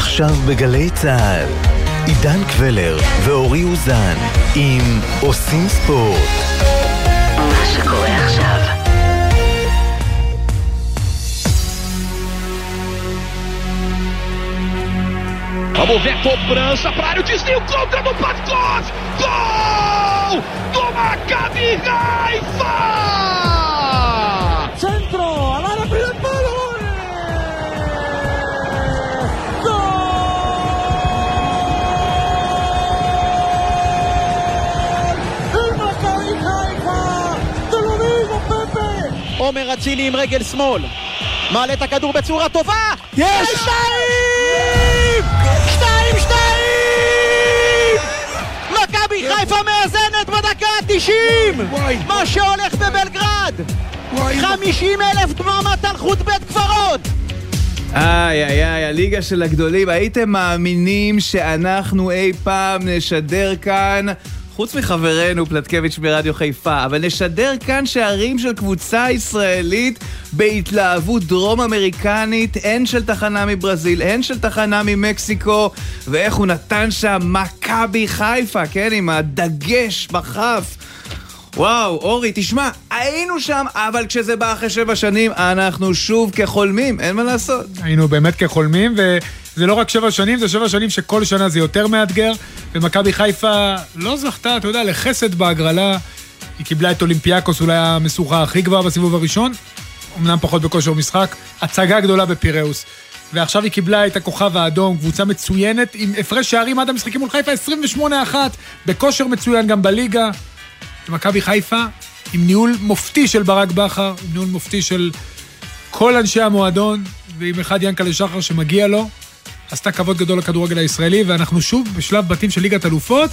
עכשיו בגלי צה"ל, עידן קבלר ואורי אוזן עם עושים ספורט. מה שקורה עכשיו. Vamos ver cobrança para área, o desvio contra do Patkov! Gol! Do Maccabi Haifa! עומר אצילי עם רגל שמאל. מעלה את הכדור בצורה טובה! יש! שתיים! שתיים, שתיים! מכבי חיפה מאזנת בדקה ה-90! וואי. מה שהולך בבלגרד! וואי, 50 אלף דממת מלכות בית קברות! איי איי איי, הליגה של הגדולים, הייתם מאמינים שאנחנו אי פעם נשדר כאן, חוץ מחברנו פלטקביץ' ברדיו חיפה, אבל נשדר כאן שערים של קבוצה ישראלית בהתלהבות דרום אמריקנית, הן של תחנה מברזיל, הן של תחנה ממקסיקו, ואיך הוא נתן שם מכבי חיפה, כן, עם הדגש בכף. וואו, אורי, תשמע, היינו שם, אבל כשזה בא אחרי שבע שנים, אנחנו שוב כחולמים, אין מה לעשות. היינו באמת כחולמים, וזה לא רק שבע שנים, זה שבע שנים שכל שנה זה יותר מאתגר, ומכבי חיפה לא זכתה, אתה יודע, לחסד בהגרלה. היא קיבלה את אולימפיאקוס, אולי המשוכה הכי גבוהה בסיבוב הראשון, אמנם פחות בכושר משחק, הצגה גדולה בפיראוס. ועכשיו היא קיבלה את הכוכב האדום, קבוצה מצוינת, עם הפרש שערים עד המשחקים מול חיפה, 28-1, בכושר מצוין גם בליגה. ומכבי חיפה, עם ניהול מופתי של ברק בכר, עם ניהול מופתי של כל אנשי המועדון, ועם אחד ינקלה שחר שמגיע לו, עשתה כבוד גדול לכדורגל הישראלי, ואנחנו שוב בשלב בתים של ליגת אלופות,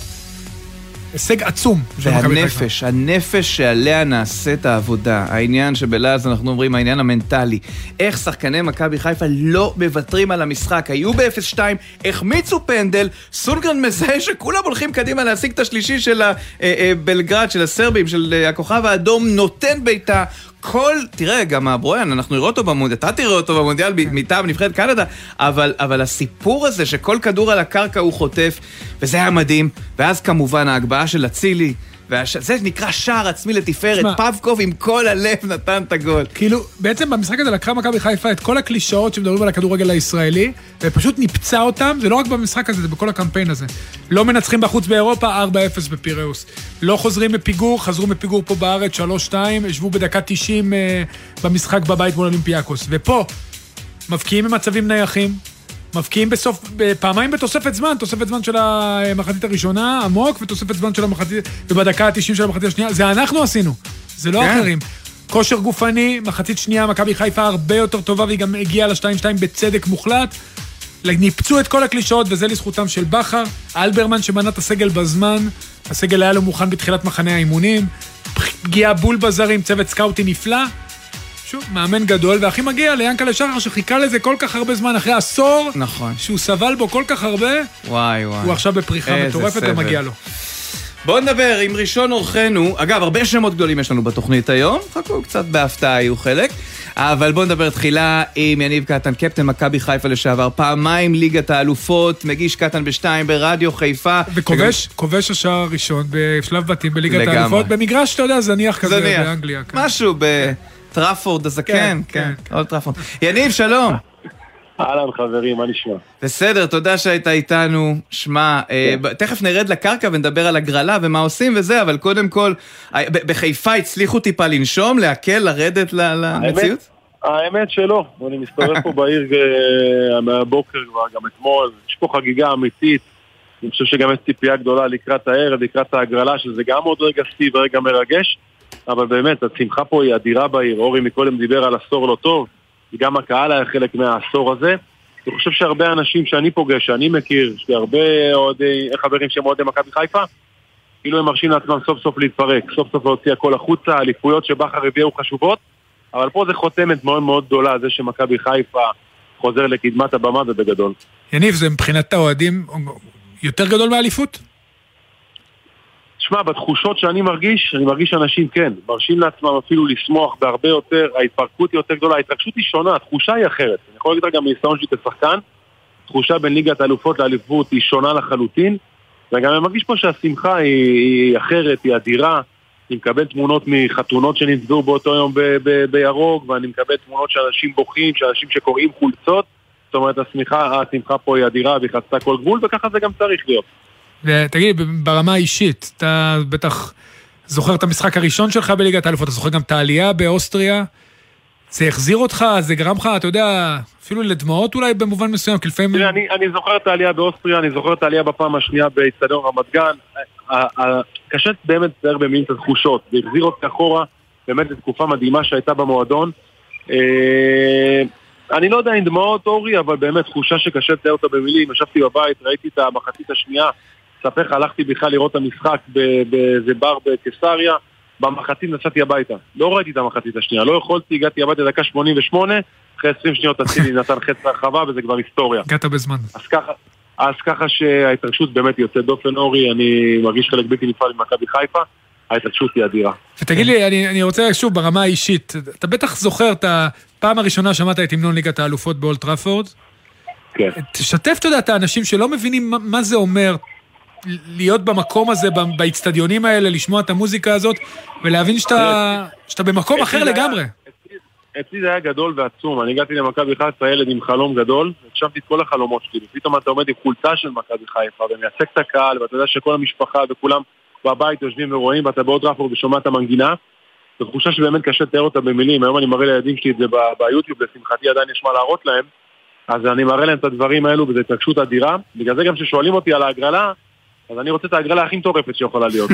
הישג עצום. והנפש, הנפש שעליה נעשית העבודה, העניין שבלעז אנחנו אומרים, העניין המנטלי. איך שחקני מכבי חיפה לא מוותרים על המשחק. היו ב-0-2, החמיצו פנדל, סונגרן מזהה שכולם הולכים קדימה להשיג את השלישי של הבלגרד, של הסרבים, של אה, הכוכב האדום, נותן בעיטה. כל, תראה, גם הברויאן, אנחנו נראה אותו במונדיאל, אתה תראה אותו במונדיאל ב- מטעם נבחרת קנדה, אבל, אבל הסיפור הזה שכל כדור על הקרקע הוא חוטף, וזה היה מדהים, ואז כמובן ההגבהה של אצילי, והש... זה נקרא שער עצמי לתפארת. פבקוב עם כל הלב נתן את הגול. כאילו, בעצם במשחק הזה לקחה מכבי חיפה את כל הקלישאות שמדברים על הכדורגל הישראלי, ופשוט ניפצה אותם, זה לא רק במשחק הזה, זה בכל הקמפיין הזה. לא מנצחים בחוץ באירופה, 4-0 בפיראוס. לא חוזרים מפיגור, חזרו מפיגור פה בארץ, 3-2, ישבו בדקה 90 אה, במשחק בבית מול אולימפיאקוס. ופה, מבקיעים במצבים נייחים, מבקיעים בסוף, פעמיים בתוספת זמן, תוספת זמן של המחצית הראשונה, עמוק, ותוספת זמן של המחצית, ובדקה ה-90 של המחצית השנייה, זה אנחנו עשינו, זה לא כן. אחרים. כושר גופני, מחצית שנייה, מכבי חיפה הרבה יותר טובה, והיא גם הגיעה ל-2-2 בצדק מוחלט. ניפצו את כל הקלישאות, וזה לזכותם של בכר. אלברמן שמנה את הסגל בזמן, הסגל היה לו מוכן בתחילת מחנה האימונים. פגיעה בול בזרים, צוות סקאוטי נפלא. שוב, מאמן גדול, והכי מגיע ליענקלה שחר שחיכה לזה כל כך הרבה זמן, אחרי עשור, נכון. שהוא סבל בו כל כך הרבה, וואי וואי. הוא עכשיו בפריחה מטורפת. ומגיע לו. בואו נדבר עם ראשון אורחנו, אגב, הרבה שמות גדולים יש לנו בתוכנית היום, חכו קצת בהפתעה יהיו חלק, אבל בואו נדבר תחילה עם יניב קטן, קפטן מכבי חיפה לשעבר, פעמיים ליגת האלופות, מגיש קטן בשתיים ברדיו חיפה. וכובש, כובש השער הראשון בשלב בתים בליגת לגמרי. האלופות, במגרש, אתה יודע, זניח כזה זניח. באנגליה. כן. משהו בטראפורד הזקן, כן, כן, כן. עוד טראפורד. יניב, שלום. אהלן חברים, מה נשמע? בסדר, תודה שהיית איתנו. שמע, אה, ב- תכף נרד לקרקע ונדבר על הגרלה ומה עושים וזה, אבל קודם כל, אה, בחיפה הצליחו טיפה לנשום, להקל, לרדת למציאות? האמת שלא, אני מסתובב פה בעיר אה, מהבוקר כבר, גם אתמול, יש פה חגיגה אמיתית. אני חושב שגם יש ציפייה גדולה לקראת הערב, לקראת ההגרלה, שזה גם עוד רגע שיא ורגע מרגש, אבל באמת, השמחה פה היא אדירה בעיר. אורי מקודם דיבר על עשור לא טוב, גם הקהל היה חלק מהעשור הזה. אני חושב שהרבה אנשים שאני פוגש, שאני מכיר, יש לי הרבה אוהדי, חברים שהם אוהדי מכבי חיפה, כאילו הם מרשים לעצמם סוף סוף להתפרק, סוף סוף להוציא הכל החוצה, האליפויות שבכר הביאו חשובות, אבל פה זה חותמת מאוד מאוד גדולה, זה שמכבי חיפה חוזר לקדמת הבמה ובגדול. יניב, זה מבחינת האוהדים יותר גדול מאליפות? תשמע, בתחושות שאני מרגיש, אני מרגיש שאנשים כן, מרשים לעצמם אפילו לשמוח בהרבה יותר, ההתפרקות היא יותר גדולה, ההתרגשות היא שונה, התחושה היא אחרת. אני יכול להגיד לך גם מניסיון שלי כשחקן, התחושה בין ליגת האלופות לאליפות היא שונה לחלוטין, וגם אני מרגיש פה שהשמחה היא, היא אחרת, היא אדירה. אני מקבל תמונות מחתונות שנצבעו באותו יום ב- ב- בירוק, ואני מקבל תמונות של אנשים בוכים, של אנשים שקוראים חולצות. זאת אומרת, השמחה, השמחה פה היא אדירה והיא חצתה כל גבול, וככה זה גם צריך להיות. ותגיד, ברמה האישית, אתה בטח זוכר את המשחק הראשון שלך בליגת האלופות, אתה זוכר גם את העלייה באוסטריה? זה החזיר אותך, זה גרם לך, אתה יודע, אפילו לדמעות אולי במובן מסוים, כי לפעמים... תראה, אני, אני זוכר את העלייה באוסטריה, אני זוכר את העלייה בפעם השנייה באיצטדיון רמת גן. ה- ה- קשה באמת לתאר במילים את התחושות, זה החזיר אותי אחורה, באמת לתקופה מדהימה שהייתה במועדון. אה, אני לא יודע אם דמעות אורי, אבל באמת תחושה שקשה לתאר אותה במילים. ישבתי בבית, ראיתי את המחצית השנייה, אספר לך, הלכתי בכלל לראות את המשחק באיזה בר בקיסריה, במחצית נסעתי הביתה. לא ראיתי את המחצית השנייה, לא יכולתי, הגעתי הביתה דקה 88, אחרי 20 שניות אצילי נתן חץ להרחבה וזה כבר היסטוריה. הגעת בזמן. אז ככה, אז ככה שההתרגשות באמת יוצאת דופן אורי, אני מרגיש חלק בלתי נפרד ממכבי חיפה, ההתרגשות היא אדירה. ותגיד לי, אני, אני רוצה שוב, ברמה האישית, אתה בטח זוכר את הפעם הראשונה שמעת את המנון ליגת האלופות באולט טראפורד? כן. תשתף, אתה יודע, את האנשים שלא מבינים מה, מה זה אומר להיות במקום הזה, ב- באיצטדיונים האלה, לשמוע את המוזיקה הזאת, ולהבין שאתה, שאתה במקום אחר היה- לגמרי. אצלי- זה היה גדול ועצום, אני הגעתי למכבי חיפה ילד עם חלום גדול, הגשמתי את כל החלומות שלי, ופתאום אתה עומד עם חולצה של מכבי חיפה, ומייצג את הקהל, ואתה יודע שכל המשפחה וכולם בבית יושבים ורואים, ואתה בעוד רפור ושומע את המנגינה. זו תחושה שבאמת קשה לתאר אותה במילים, היום אני מראה לילדים שלי את זה ביוטיוב, לשמחתי עדיין יש מה להראות להם, אז אני מראה להם את הדברים האלו, וזו התרגשות אדירה. בגלל זה גם כששואלים אותי על ההגרלה, אז אני רוצה את ההגרלה הכי מטורפת שיכולה להיות.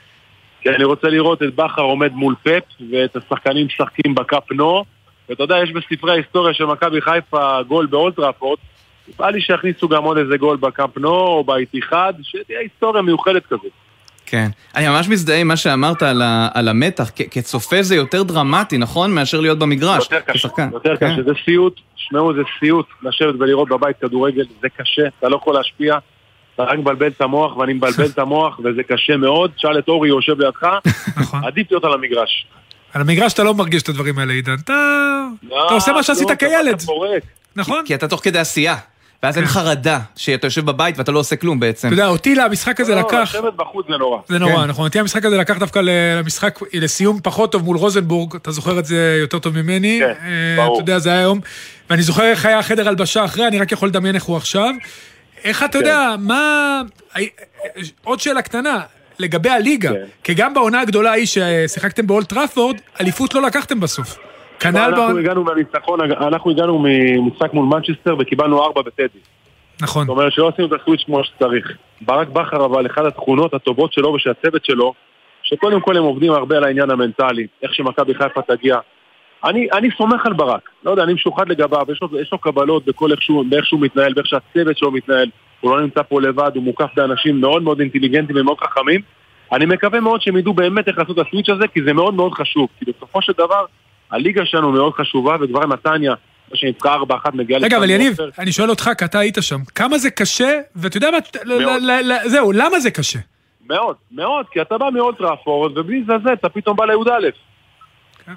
כי אני רוצה לראות את בכר עומד מול פפ, ואת השחקנים משחקים בקאפ נו, ואתה יודע, יש בספרי ההיסטוריה של מכבי חיפה גול באולטראפורט, בא לי שיכניסו גם עוד איזה גול בקאפ נו או באיתיחד, שתהיה היסטוריה מיוחדת כזאת. כן. אני ממש מזדהה עם מה שאמרת על, ה, על המתח. כ- כצופה זה יותר דרמטי, נכון? מאשר להיות במגרש. יותר קשה, כשחקן. יותר כן. קשה, זה סיוט, שמעו, זה סיוט לשבת ולראות בבית כדורגל, זה קשה, אתה לא יכול להשפיע, אתה רק מבלבל את המוח ואני מבלבל את המוח וזה קשה מאוד, שאל את אורי יושב לידך, נכון. עדיף להיות על המגרש. על המגרש אתה לא מרגיש את הדברים האלה, עידן. אתה, אתה עושה מה שעשית לא, אתה כילד. נכון? כי אתה תוך כדי עשייה. ואז אין חרדה שאתה יושב בבית ואתה לא עושה כלום בעצם. אתה יודע, אותי למשחק הזה לא, לקח... לשבת בחוץ זה נורא. זה נורא, כן. נכון. אותי המשחק הזה לקח דווקא למשחק, לסיום פחות טוב מול רוזנבורג, אתה זוכר את זה יותר טוב ממני. כן, אה, ברור. אתה יודע, זה היה יום, ואני זוכר איך היה החדר הלבשה אחרי, אני רק יכול לדמיין איך הוא עכשיו. איך אתה כן. יודע, מה... עוד שאלה קטנה, לגבי הליגה, כן. כי גם בעונה הגדולה ההיא ששיחקתם באולד טראפורד, אליפות לא לקחתם בסוף. כנ"ל אנחנו בעונה... הגענו מהניצחון, אנחנו הגענו ממשחק מול מנצ'סטר וקיבלנו ארבע בטדי. נכון. זאת אומרת שלא עשינו את הסוויץ' כמו שצריך. ברק בכר אבל, אחת התכונות הטובות שלו ושל הצוות שלו, שקודם כל הם עובדים הרבה על העניין המנטלי, איך שמכבי חיפה תגיע. אני, אני סומך על ברק, לא יודע, אני משוחד לגביו, יש לו, יש לו קבלות בכל איך שהוא, באיך שהוא מתנהל, באיך שהצוות שלו מתנהל, הוא לא נמצא פה לבד, הוא מוקף באנשים מאוד מאוד אינטליגנטים ומאוד חכמים. אני מקווה מאוד שהם ידעו באמת איך לעשות את הסוויץ' הזה, כי זה מאוד מאוד חשוב, כי בסופו של דבר, הליגה שלנו מאוד חשובה, וכבר נתניה, מה שנבחר 4-1 מגיעה רגע, אבל יניב. אני שואל אותך, כי אתה היית שם, כמה זה קשה, ואתה יודע מה, זהו, למה זה קשה? מאוד, מאוד, כי אתה בא מאולטראפורד, ובלי זה אתה פתאום בא לי"א.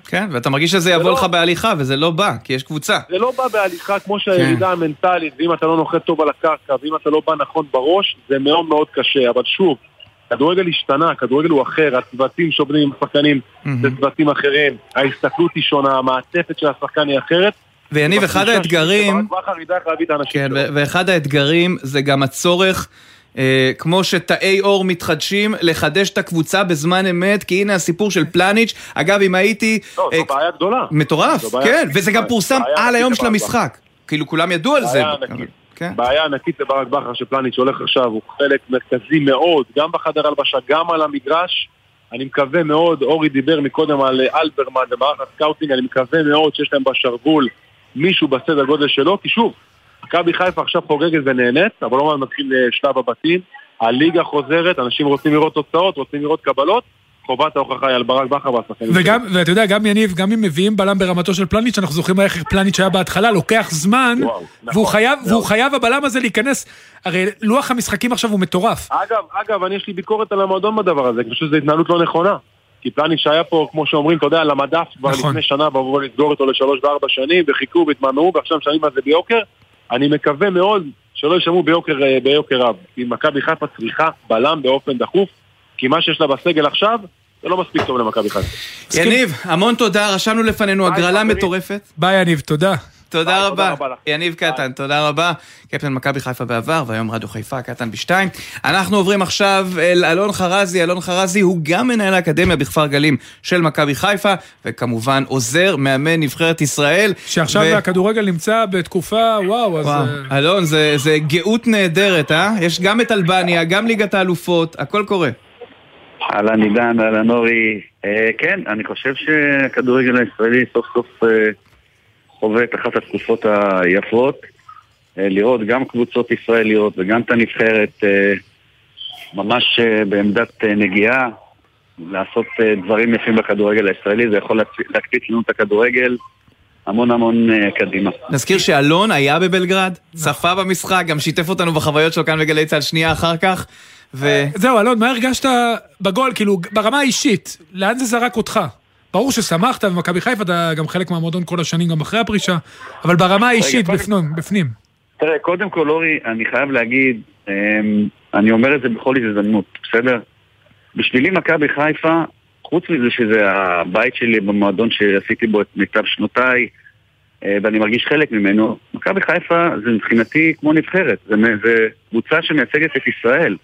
כן, ואתה מרגיש שזה יבוא לא- לך בהליכה, וזה לא בא, כי יש קבוצה. זה לא בא בהליכה כמו כן. שהירידה המנטלית, ואם אתה לא נוחת טוב על הקרקע, ואם אתה לא בא נכון בראש, זה מאוד מאוד קשה. אבל שוב, כדורגל השתנה, כדורגל הוא אחר, הצוותים שעובדים עם השחקנים זה צוותים אחרים, ההסתכלות היא שונה, המעטפת של השחקן היא אחרת. ויניב, אחד האתגרים... כן, ואחד האתגרים זה גם הצורך, אה, כמו שתאי אור מתחדשים, לחדש את הקבוצה בזמן אמת, כי הנה הסיפור של פלניץ'. אגב, אם הייתי... לא, אה, זו בעיה גדולה. מטורף, בעיה כן, וזה גם פורסם על היום של המשחק. כאילו, כולם ידעו על זה. כן. בעיה ענקית לברק בכר שפלניץ' הולך עכשיו, הוא חלק מרכזי מאוד, גם בחדר הלבשה, גם על המגרש. אני מקווה מאוד, אורי דיבר מקודם על אה, אלברמן ומערך ה scouting, אני מקווה מאוד שיש להם בשרוול מישהו בסדר גודל שלו, כי שוב, מכבי חיפה עכשיו חוגגת ונהנית, אבל לא מתחיל אה, שלב הבתים, הליגה חוזרת, אנשים רוצים לראות תוצאות, רוצים לראות קבלות, חובת ההוכחה היא על ברק בכר והשחקנים. וגם, ואתה יודע, גם יניב, גם אם מביאים בלם ברמתו של פלניץ', אנחנו זוכרים איך פלניץ' היה בהתחלה, לוקח זמן, וואו, נכון, והוא חייב, מאוד. והוא חייב הבלם הזה להיכנס, הרי לוח המשחקים עכשיו הוא מטורף. אגב, אגב, אני יש לי ביקורת על המועדון בדבר הזה, אני חושב שזו התנהלות לא נכונה. כי פלניץ' היה פה, כמו שאומרים, אתה יודע, על המדף כבר נכון. לפני שנה, ואמרו לסגור אותו לשלוש וארבע שנים, וחיכו והתמהמהו, ועכשיו משלמים על זה ביוקר. אני מקווה מאוד שלא ישלמו ביוקר, אה, ביוקר רב. כי מכבי חיפה צריכה בלם באופן דחוף, כי מה שיש לה בסגל עכשיו, זה לא מספיק טוב למכבי חיפה. יניב, המון תודה, רשמנו לפנינו הגרלה. מטורפת. ביי, יניב, תודה. תודה רבה. יניב קטן, תודה רבה. קפטן מכבי חיפה בעבר, והיום רדיו חיפה, קטן בשתיים. אנחנו עוברים עכשיו אל אלון חרזי. אלון חרזי הוא גם מנהל האקדמיה בכפר גלים של מכבי חיפה, וכמובן עוזר מאמן נבחרת ישראל. שעכשיו ו- הכדורגל נמצא בתקופה, וואו, אז... וואו, אה, אלון, זה, זה גאות נהדרת, אה? יש גם את אלבניה, גם ליגת האלופות, הכל קורה. אהלן עידן, אהלן אורי. אה, כן, אני חושב שהכדורגל הישראלי סוף סוף אה, חווה את אחת התקופות היפות. אה, לראות גם קבוצות ישראליות וגם את הנבחרת אה, ממש אה, בעמדת נגיעה, לעשות דברים יפים בכדורגל הישראלי, זה יכול להקפ- להקפיץ לנו את הכדורגל המון המון קדימה. נזכיר שאלון היה בבלגרד, צפה במשחק, גם שיתף אותנו בחוויות שלו כאן בגלי צה"ל שנייה אחר כך. ו... זהו, אלון, מה הרגשת בגול, כאילו, ברמה האישית, לאן זה זרק אותך? ברור ששמחת במכבי חיפה, אתה גם חלק מהמועדון כל השנים, גם אחרי הפרישה, אבל ברמה האישית, בפנים, בפנים. תראה, קודם כל, אורי, אני חייב להגיד, אמ, אני אומר את זה בכל הזדמנות, בסדר? בשבילי מכבי חיפה, חוץ מזה שזה הבית שלי במועדון שעשיתי בו את מיטב שנותיי, אה, ואני מרגיש חלק ממנו, מכבי חיפה זה מבחינתי כמו נבחרת, זה, זה קבוצה שמייצגת את ישראל,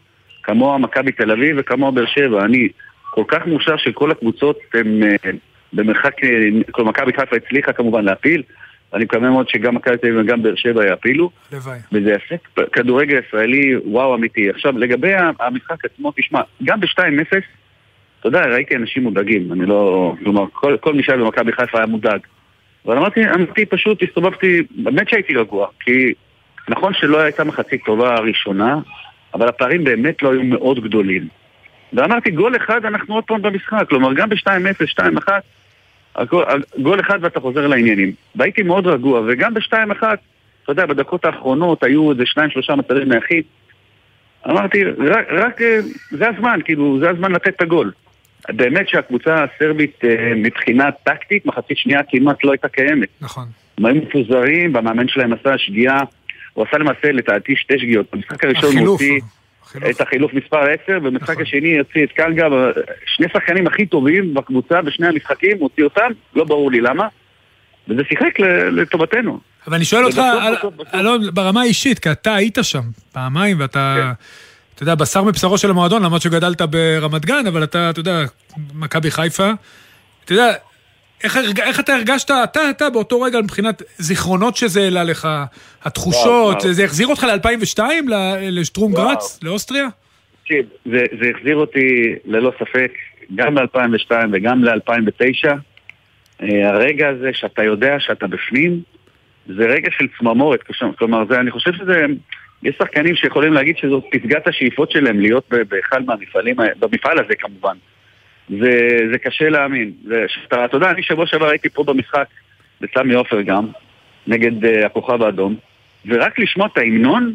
כמוה מכבי תל אביב וכמוה באר שבע. אני כל כך מאושר שכל הקבוצות הן אה, במרחק, אה, כלומר מכבי חיפה הצליחה כמובן להפיל, ואני מקווה מאוד שגם מכבי תל אביב וגם באר שבע יעפילו. הלוואי. וזה יפה, כדורגל ישראלי, וואו אמיתי. עכשיו, לגבי המשחק עצמו, תשמע, גם ב-2-0, אתה יודע, ראיתי אנשים מודאגים, אני לא... כלומר, כל, כל מי שהיה במכבי חיפה היה מודאג. אבל אמרתי, אמרתי פשוט, הסתובבתי, באמת שהייתי רגוע, כי נכון שלא הייתה מחצית טובה ראשונה, אבל הפערים באמת לא היו מאוד גדולים. ואמרתי, גול אחד אנחנו עוד פעם במשחק, כלומר, גם ב-2-0, 2-1, הגול- גול אחד ואתה חוזר לעניינים. והייתי מאוד רגוע, וגם ב-2-1, אתה יודע, בדקות האחרונות היו איזה שניים שלושה מצבים נייחים. אמרתי, רק, רק אה, זה הזמן, כאילו, זה הזמן לתת את הגול. באמת שהקבוצה הסרבית אה, מבחינה טקטית, מחצית שנייה כמעט לא הייתה קיימת. נכון. הם היו מפוזרים, והמאמן שלהם עשה שגיאה, הוא עשה למעשה לדעתי שתי שגיאות. במשחק הראשון הוא. הוציא החילוף. את החילוף מספר 10, ובמשחק נכון. השני הוציא את קלגה, שני שחקנים הכי טובים בקבוצה בשני המשחקים, הוציא אותם, לא ברור לי למה, וזה שיחק לטובתנו. אבל אני שואל אותך. אלון, ברמה האישית, כי אתה היית שם פעמיים, ואתה, כן. אתה יודע, בשר מבשרו של המועדון, למרות שגדלת ברמת גן, אבל אתה, אתה יודע, מכבי חיפה. אתה יודע, איך, איך אתה הרגשת, אתה, אתה באותו רגע מבחינת זיכרונות שזה העלה לך, התחושות, וואו. זה החזיר אותך ל-2002, לשטרום וואו. גרץ, לאוסטריה? תקשיב, זה, זה החזיר אותי ללא ספק גם ל-2002 וגם ל-2009. הרגע הזה שאתה יודע שאתה בפנים, זה רגע של צמרמורת. כלומר, זה, אני חושב שזה... יש שחקנים שיכולים להגיד שזאת פסגת השאיפות שלהם להיות באחד מהמפעלים, במפעל הזה כמובן. זה, זה קשה להאמין. זה, אתה יודע, אני שבוע שעבר הייתי פה במשחק, בסמי עופר גם, נגד uh, הכוכב האדום, ורק לשמוע את ההמנון,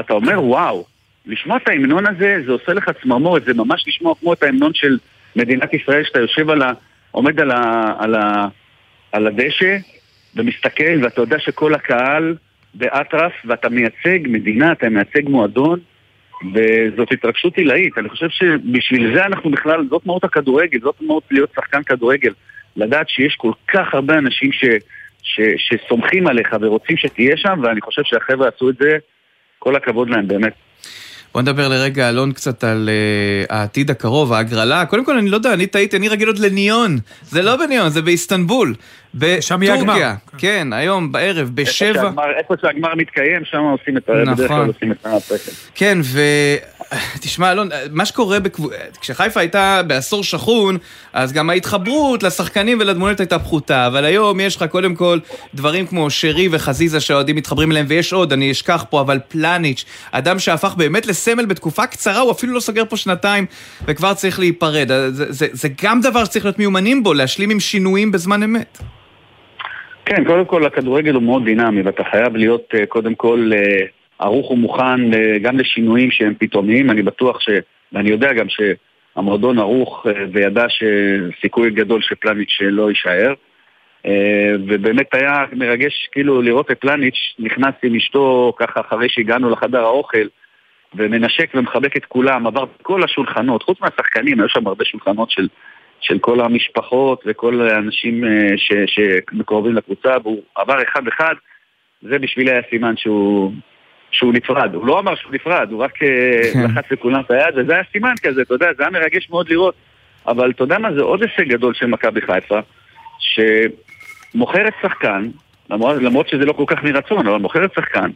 אתה אומר וואו, לשמוע את ההמנון הזה, זה עושה לך צמרמורת, זה ממש לשמוע כמו את ההמנון של מדינת ישראל, שאתה יושב על ה... עומד על, ה, על, ה, על הדשא ומסתכל, ואתה יודע שכל הקהל באטרף, ואתה מייצג מדינה, אתה מייצג מועדון, וזאת התרגשות עילאית. אני חושב שבשביל זה אנחנו בכלל, זאת מהות הכדורגל, זאת מהות להיות שחקן כדורגל. לדעת שיש כל כך הרבה אנשים ש, ש, שסומכים עליך ורוצים שתהיה שם, ואני חושב שהחבר'ה עשו את זה, כל הכבוד להם, באמת. בוא נדבר לרגע, אלון, קצת על uh, העתיד הקרוב, ההגרלה. קודם כל, אני לא יודע, אני טעיתי, אני רגיל עוד לניון. זה לא בניון, זה באיסטנבול. שם יהיה הגמר. בטורקיה. כן, היום, בערב, בשבע. איפה שהגמר מתקיים, שם עושים את ה... נכון. בדרך כלל עושים את הפסל. כן, ו... תשמע, אלון, מה שקורה בקבוצ... כשחיפה הייתה בעשור שכון, אז גם ההתחברות לשחקנים ולדמויות הייתה פחותה, אבל היום יש לך קודם כל דברים כמו שרי וחזיזה שהאוהדים מתחברים אליהם, ויש עוד, אני אשכח פה, אבל פלניץ', אדם שהפך באמת לסמל בתקופה קצרה, הוא אפילו לא סוגר פה שנתיים, וכבר צריך להיפרד. זה, זה, זה גם דבר שצריך להיות מיומנים בו, להשלים עם שינויים בזמן אמת. כן, קודם כל הכדורגל הוא מאוד דינמי, ואתה חייב להיות אה, קודם כל אה, ערוך ומוכן אה, גם לשינויים שהם פתאומיים. אני בטוח ש... ואני יודע גם שהמועדון ערוך וידע שסיכוי גדול שפלניץ' לא יישאר. ובאמת היה מרגש כאילו לראות את פלניץ' נכנס עם אשתו ככה אחרי שהגענו לחדר האוכל ומנשק ומחבק את כולם, עבר כל השולחנות, חוץ מהשחקנים, היו שם הרבה שולחנות של, של כל המשפחות וכל האנשים אה, שמקורבים לקבוצה, והוא עבר אחד-אחד, זה בשבילי היה סימן שהוא, שהוא נפרד. הוא לא אמר שהוא נפרד, הוא רק אה, כן. לחץ לכולם את היד, וזה היה סימן כזה, אתה יודע, זה היה מרגש מאוד לראות. אבל אתה יודע מה, זה עוד הישג גדול של מכבי חיפה, שמוכרת שחקן, למרות, למרות שזה לא כל כך מרצון, אבל מוכרת שחקן,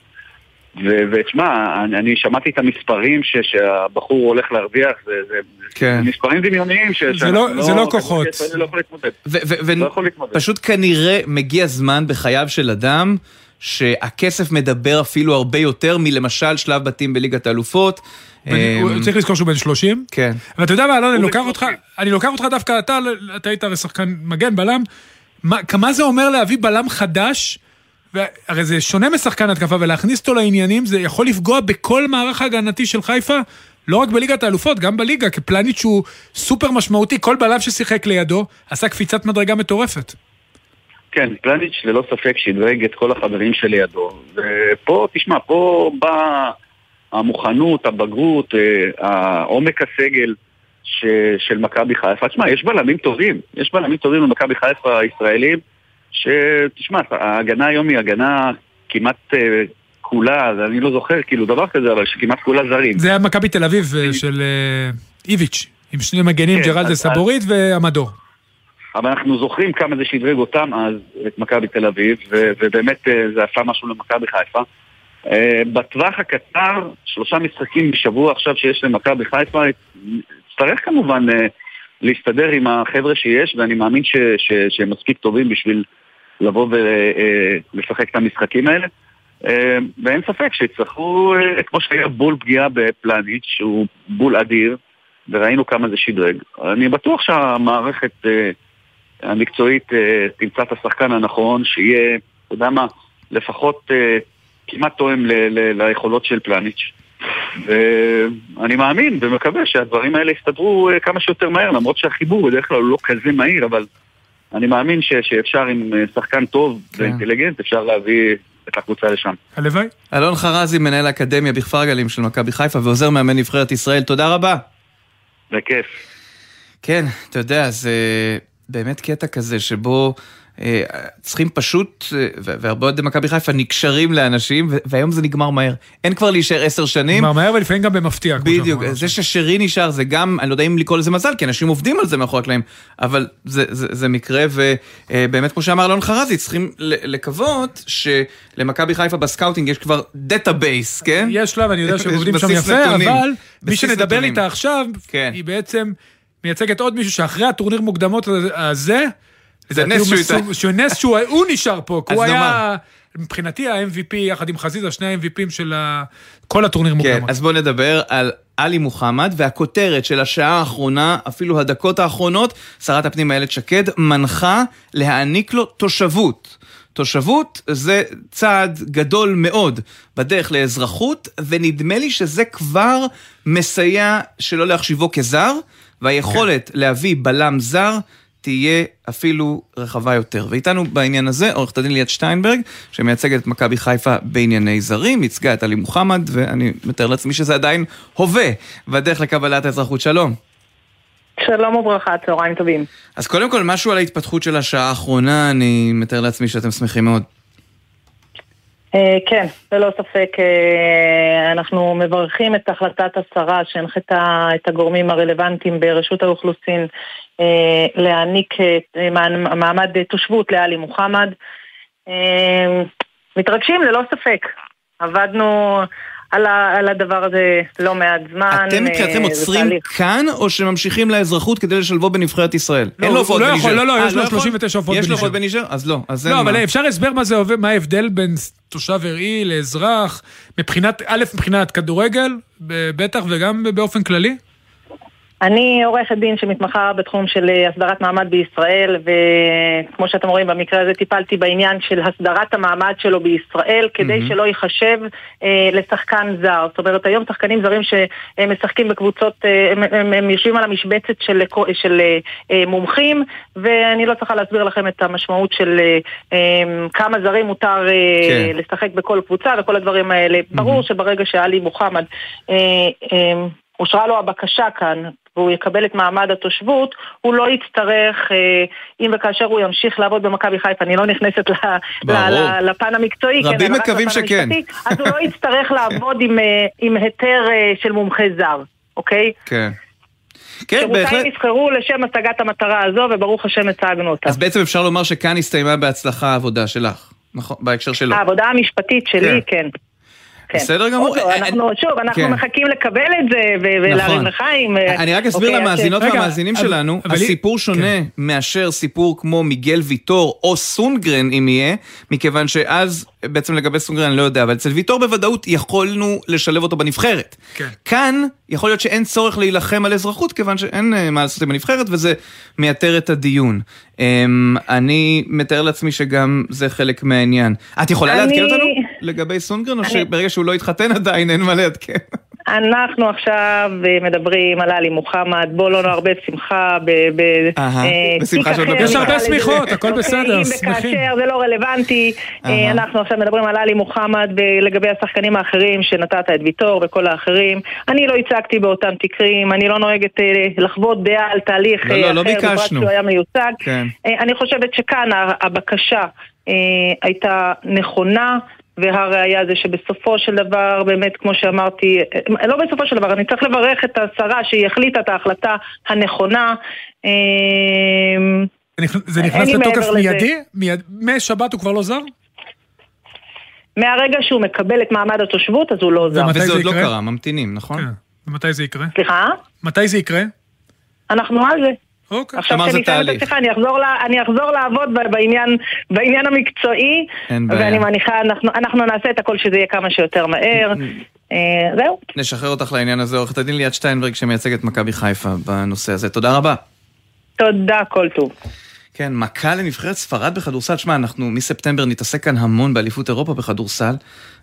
ותשמע, אני, אני שמעתי את המספרים ש- שהבחור הולך להרוויח, זה, זה, כן. זה מספרים דמיוניים ש- זה שאנחנו לא- זה לא כוחות. אני לא יכול להתמודד. ו- ו- לא יכול להתמודד. ופשוט כנראה מגיע זמן בחייו של אדם שהכסף מדבר אפילו הרבה יותר מלמשל שלב בתים בליגת האלופות. הוא אמ, צריך לזכור שהוא בן 30. כן. ואתה יודע מה, אלון, אני לוקח אותך, 30. אני לוקח אותך דווקא, אתה, אתה היית שחקן מגן, בלם. מה- כמה זה אומר להביא בלם חדש? הרי זה שונה משחקן התקפה, ולהכניס אותו לעניינים, זה יכול לפגוע בכל מערך ההגנתי של חיפה, לא רק בליגת האלופות, גם בליגה, כי פלניץ' הוא סופר משמעותי, כל בלם ששיחק לידו, עשה קפיצת מדרגה מטורפת. כן, פלניץ' ללא ספק שדרג את כל החברים שלידו. ופה, תשמע, פה באה המוכנות, הבגרות, אה, עומק הסגל ש, של מכבי חיפה. תשמע, יש בלמים טובים, יש בלמים טובים במכבי חיפה הישראלים, שתשמע, ההגנה היום היא הגנה כמעט אה, כולה, אני לא זוכר כאילו דבר כזה, אבל שכמעט כולה זרים. זה היה מכבי תל אביב אה, של אה, איביץ', עם שני מגנים, כן, ג'רלדה אז- סבורית ועמדור. אבל אנחנו זוכרים כמה זה שדרג אותם אז, את מכבי תל אביב, ו- ובאמת זה עשה משהו למכבי חיפה. אה, בטווח הקצר, שלושה משחקים בשבוע עכשיו שיש למכבי חיפה, יצטרך כמובן אה, להסתדר עם החבר'ה שיש, ואני מאמין ש- ש- שהם מספיק טובים בשביל לבוא ולשחק את המשחקים האלה. אה, ואין ספק שיצטרכו, אה, כמו שהיה בול פגיעה בפלניץ', שהוא בול אדיר, וראינו כמה זה שדרג. אני בטוח שהמערכת אה, המקצועית אה, תמצא את השחקן הנכון, שיהיה, אתה יודע מה, לפחות אה, כמעט תואם ליכולות של פלניץ'. ואני מאמין ומקווה שהדברים האלה יסתדרו אה, כמה שיותר מהר, למרות שהחיבור בדרך כלל הוא לא כזה מהיר, אבל אני מאמין ש- שאפשר עם אה, שחקן טוב כן. ואינטליגנט, אפשר להביא את הקבוצה לשם. הלוואי. אלון חרזי, מנהל האקדמיה בכפר גלים של מכבי חיפה ועוזר מאמן נבחרת ישראל, תודה רבה. בכיף. כן, אתה יודע, זה באמת קטע כזה שבו אה, צריכים פשוט, אה, והרבה אוהדי מכבי חיפה נקשרים לאנשים, והיום זה נגמר מהר. אין כבר להישאר עשר שנים. נגמר מהר ולפעמים גם במפתיע. בדיוק, זה. ששרי נשאר זה גם, אני לא יודע אם לקרוא לזה מזל, כי אנשים עובדים על זה מאחורי הקלעים, אבל זה, זה, זה מקרה, ובאמת כמו שאמר אלון חרזי, צריכים לקוות שלמכבי חיפה ב scouting יש כבר database, כן? יש לה, ואני יודע שהם עובדים שם יפה, נתונים. אבל מי שנדבר נתונים. איתה עכשיו, כן. היא בעצם מייצגת עוד מישהו שאחרי הטורניר מוקדמות הזה, זה נס הוא שהוא מסו- שהוא נס שהוא הוא נשאר פה, כי הוא היה. מבחינתי ה-MVP יחד עם חזיזה, שני ה-MVPים של ה- כל הטורניר כן, מוקדמות. אז בואו נדבר על עלי מוחמד, והכותרת של השעה האחרונה, אפילו הדקות האחרונות, שרת הפנים איילת שקד מנחה להעניק לו תושבות. תושבות זה צעד גדול מאוד בדרך לאזרחות, ונדמה לי שזה כבר מסייע שלא להחשיבו כזר, והיכולת להביא בלם זר תהיה אפילו רחבה יותר. ואיתנו בעניין הזה עורכת הדין ליאת שטיינברג, שמייצגת את מכבי חיפה בענייני זרים, ייצגה את עלי מוחמד, ואני מתאר לעצמי שזה עדיין הווה בדרך לקבלת האזרחות. שלום. שלום וברכה, צהריים טובים. אז קודם כל, משהו על ההתפתחות של השעה האחרונה, אני מתאר לעצמי שאתם שמחים מאוד. אה, כן, ללא ספק, אה, אנחנו מברכים את החלטת השרה שהנחתה את הגורמים הרלוונטיים ברשות האוכלוסין אה, להעניק מעמ- מעמד תושבות לעלי מוחמד. מתרגשים ללא ספק. עבדנו על, ה, על הדבר הזה לא מעט זמן. אתם מבחינתכם אה, עוצרים תהליך. כאן, או שממשיכים לאזרחות כדי לשלבו בנבחרת ישראל? לא, אין לו הופעות לא בניג'ר. לא, לא, אה, יש לו יכול? 39 הופעות יש לו בניג'ר. הופעות בניג'ר? אז לא, אז אין לא, מה. אבל אפשר הסבר מה זה עובד, מה ההבדל בין תושב ארעי לאזרח, מבחינת, א', מבחינת כדורגל, בטח, וגם באופן כללי? אני עורכת דין שמתמחה בתחום של אה, הסדרת מעמד בישראל, וכמו שאתם רואים במקרה הזה טיפלתי בעניין של הסדרת המעמד שלו בישראל, כדי מהמם. שלא ייחשב אה, לשחקן זר. זאת אומרת, היום שחקנים זרים שמשחקים בקבוצות, אה, הם, הם, הם יושבים על המשבצת של, של אה, אה, מומחים, ואני לא צריכה להסביר לכם את המשמעות של אה, אה, כמה זרים מותר אה, כן. לשחק בכל קבוצה וכל הדברים האלה. ברור שברגע שאלי מוחמד אה, אה, אושרה לו הבקשה כאן והוא יקבל את מעמד התושבות, הוא לא יצטרך, אה, אם וכאשר הוא ימשיך לעבוד במכבי חיפה, אני לא נכנסת לפן המקצועי, רבים כן, אלא רק מקווים שכן. המשפטי, אז הוא לא יצטרך לעבוד עם, אה, עם היתר אה, של מומחה זר, אוקיי? כן. כן, בהחלט. נבחרו לשם השגת המטרה הזו, וברוך השם הצגנו אותה. אז בעצם אפשר לומר שכאן הסתיימה בהצלחה העבודה שלך, נכון? בהקשר שלו. העבודה המשפטית שלי, כן. כן. בסדר גמור. עוד לא, אנחנו, שוב, אנחנו כן. מחכים לקבל את זה ו- ולהרים נכון. לחיים. אה, אני רק אסביר אוקיי, למאזינות אז- והמאזינים שלנו, אבל היא- הסיפור שונה מאשר סיפור כמו מיגל ויטור או סונגרן אם יהיה, מכיוון שאז, בעצם לגבי סונגרן אני לא יודע, אבל אצל ויטור בוודאות יכולנו לשלב אותו בנבחרת. כן. כאן יכול להיות שאין צורך להילחם על אזרחות, כיוון שאין אה, מה לעשות עם הנבחרת, וזה מייתר את הדיון. אמ, אני מתאר לעצמי שגם זה חלק מהעניין. את יכולה אני- לעדכן אותנו לגבי סונגרן, או אני- שברגע שהוא לא התחתן עדיין אין מה לעדכן? אנחנו עכשיו אה, מדברים על עלי מוחמד, בוא לא נערבב שמחה ב... אה, בשמחה תיק שעוד אחר. יש הרבה. שמיכות, הכל אוקיי, בסדר, שמחים. זה לא רלוונטי, אה. אנחנו עכשיו מדברים על עלי מוחמד ולגבי השחקנים האחרים שנתת את ויטור וכל האחרים. אני לא הצגתי באותם תקרים, אני לא נוהגת לחוות דעה על תהליך לא, לא, אחר, לא בפרט ביקשנו. שהוא היה מיוצג. כן. אני חושבת שכאן הבקשה הייתה נכונה. והראיה זה שבסופו של דבר, באמת, כמו שאמרתי, לא בסופו של דבר, אני צריך לברך את השרה שהיא החליטה את ההחלטה הנכונה. אה, זה נכנס לתוקף. מיידי? מיד- משבת הוא כבר לא זר? מהרגע שהוא מקבל את מעמד התושבות, אז הוא לא זר. ומתי וזה זה עוד לא? קרה, ממתינים, נכון? כן. ומתי זה יקרה? סליחה? מתי זה יקרה? אנחנו על זה. אוקיי. עכשיו כשאני אסיים את. השיחה, אני אחזור, לה, אני אחזור לעבוד בעניין, בעניין המקצועי, אין בעיה. ואני מניחה, אנחנו, אנחנו נעשה את הכל שזה יהיה כמה שיותר מהר. אה, זהו. נשחרר אותך לעניין הזה, עורכת הדין ליאת שטיינברג שמייצגת מכבי חיפה בנושא הזה. תודה רבה. תודה, כל טוב. כן, מכה לנבחרת ספרד בכדורסל. שמע, אנחנו מספטמבר נתעסק כאן המון באליפות אירופה בכדורסל,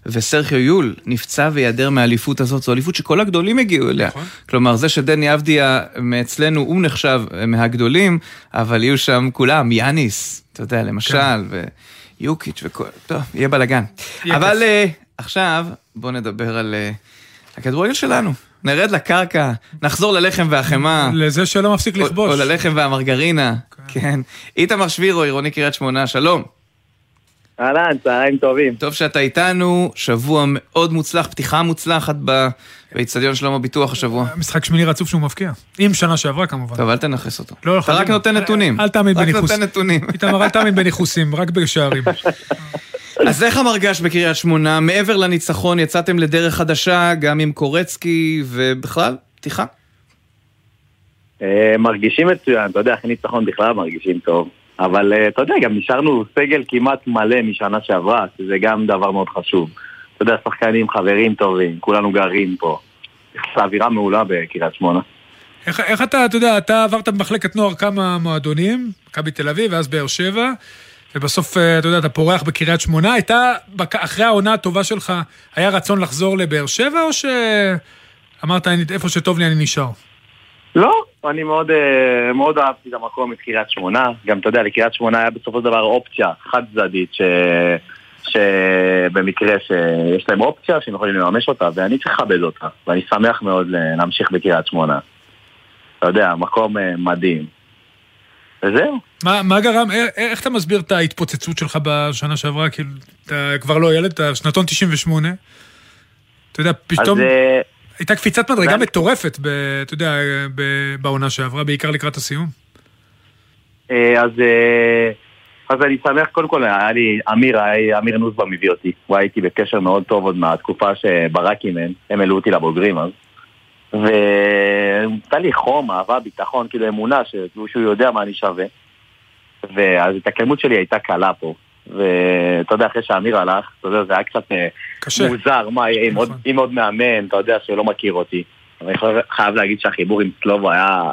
וסרחיו יול נפצע וייעדר מהאליפות הזאת. זו אליפות שכל הגדולים הגיעו אליה. כלומר, זה שדני אבדיה מאצלנו, הוא נחשב מהגדולים, אבל יהיו שם כולם, יאניס, אתה יודע, למשל, ויוקיץ' וכל... טוב, יהיה בלאגן. אבל. אה, עכשיו, בואו נדבר על אה, הכדורגל שלנו. נרד לקרקע, נחזור ללחם והחמאה. לזה שלא מפסיק לכבוש. או ללחם והמרגרינה, כן. איתמר שבירו, עירוני קריית שמונה, שלום. אהלן, צהריים טובים. טוב שאתה איתנו, שבוע מאוד מוצלח, פתיחה מוצלחת ב- באיצטדיון שלום הביטוח השבוע. משחק שמיני רצוף שהוא מבקיע. עם שנה שעברה כמובן. טוב, אל תנכס אותו. לא, אתה רק. נותן נתונים. אל תעמיד רק בניחוס. נותן נתונים. איתמר, אל תאמין בניחוסים, רק בשערים. אז איך המרגש בקריית שמונה? מעבר לניצחון יצאתם לדרך חדשה, גם עם קורצקי, ובכלל, פתיחה. אה, מרגישים מצוין, אתה יודע, אחרי ניצחון בכלל מרגישים טוב. אבל אה, אתה יודע, גם נשארנו סגל כמעט מלא משנה שעברה, שזה גם דבר מאוד חשוב. אתה יודע, שחקנים, חברים טובים, כולנו גרים פה. בכלל, אווירה מעולה בקריית שמונה. איך, איך אתה, אתה יודע, אתה עברת במחלקת נוער כמה מועדונים, מכבי תל אביב ואז באר שבע, ובסוף, אה, אתה יודע, אתה פורח בקריית שמונה, הייתה, אחרי העונה הטובה שלך, היה רצון לחזור לבאר שבע, או שאמרת, "אני- איפה שטוב לי אני נשאר? לא, אני מאוד, אה, מאוד אהבתי את המקום את קריית שמונה. גם, אתה יודע, לקריית שמונה היה בסופו של דבר אופציה חד צדדית, ש... שבמקרה שיש להם אופציה שהם יכולים לממש אותה, ואני צריך לכבד אותה. ואני שמח מאוד להמשיך בקריית שמונה. אתה יודע, מקום אה, מדהים. וזהו. מה, מה גרם, איך, איך אתה מסביר את ההתפוצצות שלך בשנה שעברה? כאילו, אתה כבר לא ילד, אתה שנתון 98. אתה יודע, פתאום אז, אה, הייתה קפיצת מדרגה מטורפת, ב, אתה יודע, ב- בעונה שעברה, בעיקר לקראת הסיום. אה, אז, אה, אז אני שמח, קודם כל היה לי, אמיר, היה- אמיר נוסבאום הביא אותי. הוא היה איתי בקשר מאוד טוב עוד מהתקופה שברק אימן, הם העלו אותי לבוגרים אז. ונתן לי חום, אהבה, ביטחון, כאילו אמונה ש- שהוא יודע מה אני שווה. ואז ההתאקלמות שלי הייתה קלה פה. ואתה יודע, אחרי שאמיר הלך, אתה יודע, זה היה קצת אה, קשה. מוזר, מה, עם עוד- עם עוד מאמן, אתה יודע, שלא מכיר אותי. אני חייב להגיד שהחיבור עם סלובו היה...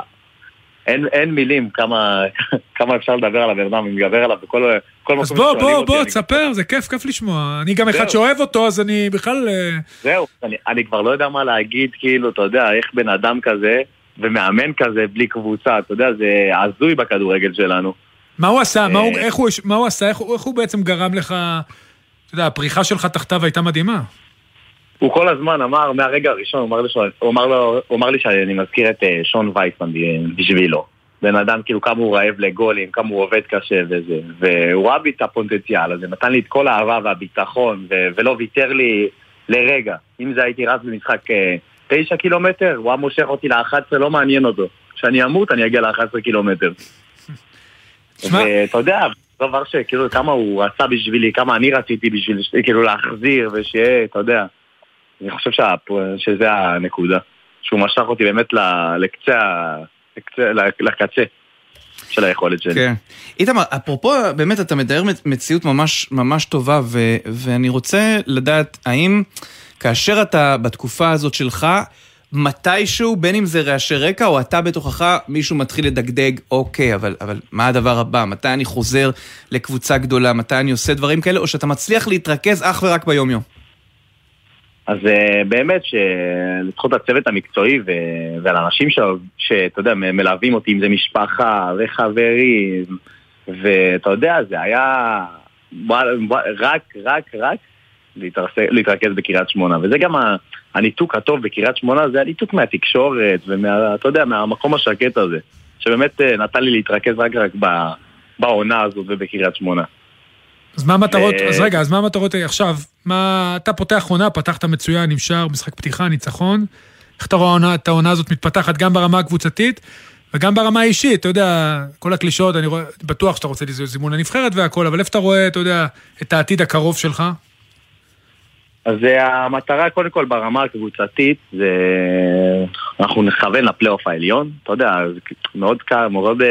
אין, אין מילים כמה, כמה אפשר לדבר על הבן אדם, אני מדבר עליו בכל כל מקום אז בוא, בוא, בוא, אני- תספר, זה כיף, כיף לשמוע. אני גם אחד זהו. שאוהב אותו, אז אני בכלל... אה, זהו, אני, אני כבר לא יודע מה להגיד, כאילו, אתה יודע, איך בן אדם כזה ומאמן כזה בלי קבוצה, אתה יודע, זה הזוי בכדורגל שלנו. מה הוא עשה? מה הוא- אה. איך הוא- מה הוא עשה? איך איך הוא בעצם גרם לך... אתה יודע, הפריחה שלך תחתיו הייתה מדהימה. הוא כל הזמן אמר, מהרגע הראשון, הוא אמר לי, שהוא- הוא אמר, לו, הוא אמר לי שאני מזכיר את אה, שון וייסמן בשבילו. בן אדם, כאילו, כמה הוא רעב לגולים, כמה הוא עובד קשה וזה. והוא ראה בי את הפוטנציאל הזה, נתן לי את כל האהבה והביטחון, ו- ולא ויתר לי לרגע. אם זה הייתי רץ במשחק אה, תשע קילומטר, הוא היה מושך אותי ל-11, לא מעניין אותו. כשאני אמות, אני אגיע ל-11 קילומטר. ואתה יודע, דבר שכאילו כמה הוא רצה בשבילי, כמה אני רציתי בשביל, כאילו להחזיר ושיהיה, אתה יודע. אני חושב שה, שזה הנקודה. שהוא משך אותי באמת לקצה, לקצה, לקצה של היכולת שלי. כן. איתמר, אפרופו, באמת, אתה מתאר מציאות ממש ממש טובה, ו- ואני רוצה לדעת, האם כאשר אתה בתקופה הזאת שלך, מתישהו, בין אם זה רעשי רקע או אתה בתוכך, מישהו מתחיל לדגדג, אוקיי, אבל, אבל מה הדבר הבא? מתי אני חוזר לקבוצה גדולה? מתי אני עושה דברים כאלה? או שאתה מצליח להתרכז אך ורק ביום-יום? אז uh, באמת שלזכות הצוות המקצועי ו- ועל האנשים שאתה יודע, מלווים אותי, אם זה משפחה וחברים, ואתה יודע, זה היה רק, רק, רק להתרס- להתרכז בקריית שמונה. וזה גם ה- הניתוק הטוב בקריית שמונה, זה הניתוק מהתקשורת ואתה יודע, מהמקום השקט הזה, שבאמת אה, נתן לי להתרכז רק רק ב- בעונה הזאת ובקריית שמונה. אז מה המטרות, ו- אז רגע, אז מה המטרות עכשיו? מה, אתה פותח עונה, פתחת מצוין עם שער, משחק פתיחה, ניצחון. איך אתה רואה את העונה הזאת מתפתחת גם ברמה הקבוצתית וגם ברמה האישית, אתה יודע, כל הקלישאות, אני רואה, בטוח שאתה רוצה לזימון זימון לנבחרת והכל, אבל איפה אתה רואה, אתה יודע, את העתיד הקרוב שלך? אז המטרה קודם כל ברמה הקבוצתית, זה אנחנו נכוון לפלייאוף העליון, אתה יודע, מאוד קל, מאוד אה,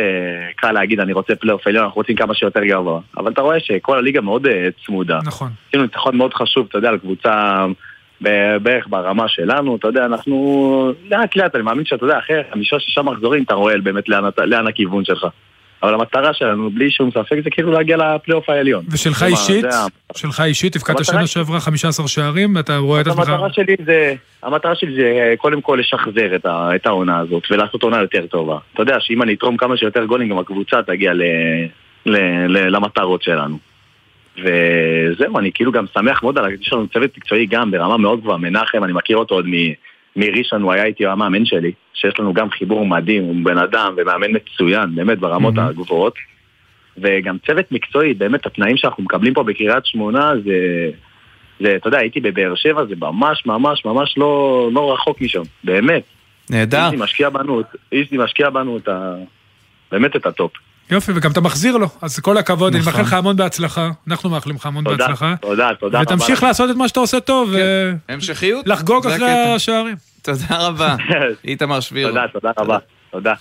קל להגיד אני רוצה פלייאוף עליון, אנחנו רוצים כמה שיותר גבוה, אבל אתה רואה שכל הליגה מאוד אה, צמודה. נכון. עשינו ניצחון מאוד חשוב, אתה יודע, על קבוצה בערך ברמה שלנו, אתה יודע, אנחנו לאט לאט, אני מאמין שאתה יודע, אחרי חמישה-שישה מחזורים אתה רואה באמת לאן, לאן הכיוון שלך. אבל המטרה שלנו, בלי שום ספק, זה כאילו להגיע לפלייאוף העליון. ושלך אישית? שלך אישית, הבקעת שנה שעברה 15 שערים, ואתה רואה את עצמך... המטרה שלי זה, המטרה שלי זה קודם כל לשחזר את, ה, את העונה הזאת ולעשות עונה יותר טובה. אתה יודע שאם אני אתרום כמה שיותר גולים, גם הקבוצה תגיע ל, ל, ל, למטרות שלנו. וזהו, אני כאילו גם שמח מאוד על, יש לנו צוות מקצועי גם ברמה מאוד גבוהה, מנחם, אני מכיר אותו עוד מראשון, הוא היה איתי המאמן שלי, שיש לנו גם חיבור מדהים, הוא בן אדם ומאמן מצוין, באמת ברמות הגבוהות. וגם צוות מקצועי, באמת התנאים שאנחנו מקבלים פה בקריית שמונה זה, זה, אתה יודע, הייתי בבאר שבע, זה ממש ממש ממש לא, לא רחוק משם, באמת. נהדר. איזי משקיע בנו, איזי משקיע בנו את ה... באמת את הטופ. יופי, וגם אתה מחזיר לו, אז כל הכבוד, אני נכון. מאחל לך המון בהצלחה, אנחנו מאחלים לך המון תודה, בהצלחה. תודה, תודה רבה. ותמשיך. לעשות את מה שאתה עושה טוב, ו- המשכיות. לחגוג אחרי הקטע. השערים. תודה רבה. איתמר שבירו. תודה, תודה רבה. תודה.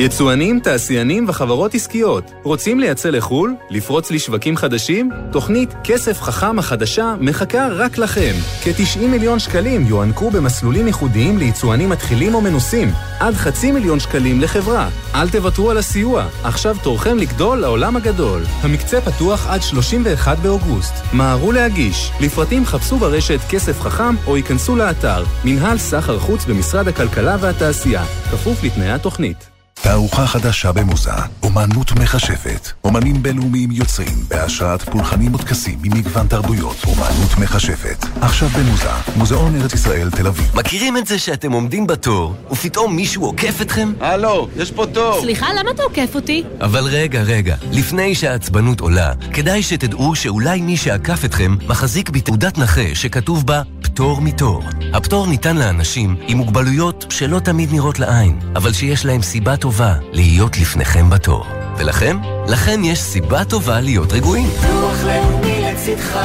יצואנים, תעשיינים וחברות עסקיות רוצים לייצא לחו"ל? לפרוץ לשווקים חדשים? תוכנית כסף חכם החדשה מחכה רק לכם. כ-90 מיליון שקלים יוענקו במסלולים ייחודיים ליצואנים מתחילים או מנוסים. עד חצי מיליון שקלים לחברה. אל תוותרו על הסיוע, עכשיו תורכם לגדול לעולם הגדול. המקצה פתוח עד 31 באוגוסט. מהרו להגיש. לפרטים חפשו ברשת כסף חכם או ייכנסו לאתר מנהל סחר חוץ במשרד הכלכלה והתעשייה. כפוף לתנאי התוכנית. תערוכה חדשה במוזה, אומנות מכשפת. אומנים בינלאומיים יוצרים בהשראת פולחנים וטקסים ממגוון תרבויות. אומנות מכשפת. עכשיו במוזה, מוזיאון ארץ ישראל תל אביב. מכירים את זה שאתם עומדים בתור, ופתאום מישהו עוקף אתכם? הלו, יש פה תור. סליחה, למה אתה עוקף אותי? אבל רגע, רגע, לפני שהעצבנות עולה, כדאי שתדעו שאולי מי שעקף אתכם מחזיק בתעודת נכה שכתוב בה פטור מתור. הפטור ניתן לאנשים עם מוגבלויות שלא תמיד נראות לעין, אבל שיש להם סיבה טובה להיות לפניכם בתור. ולכם? לכם יש סיבה טובה להיות רגועים. ביטוח לאומי לצדך,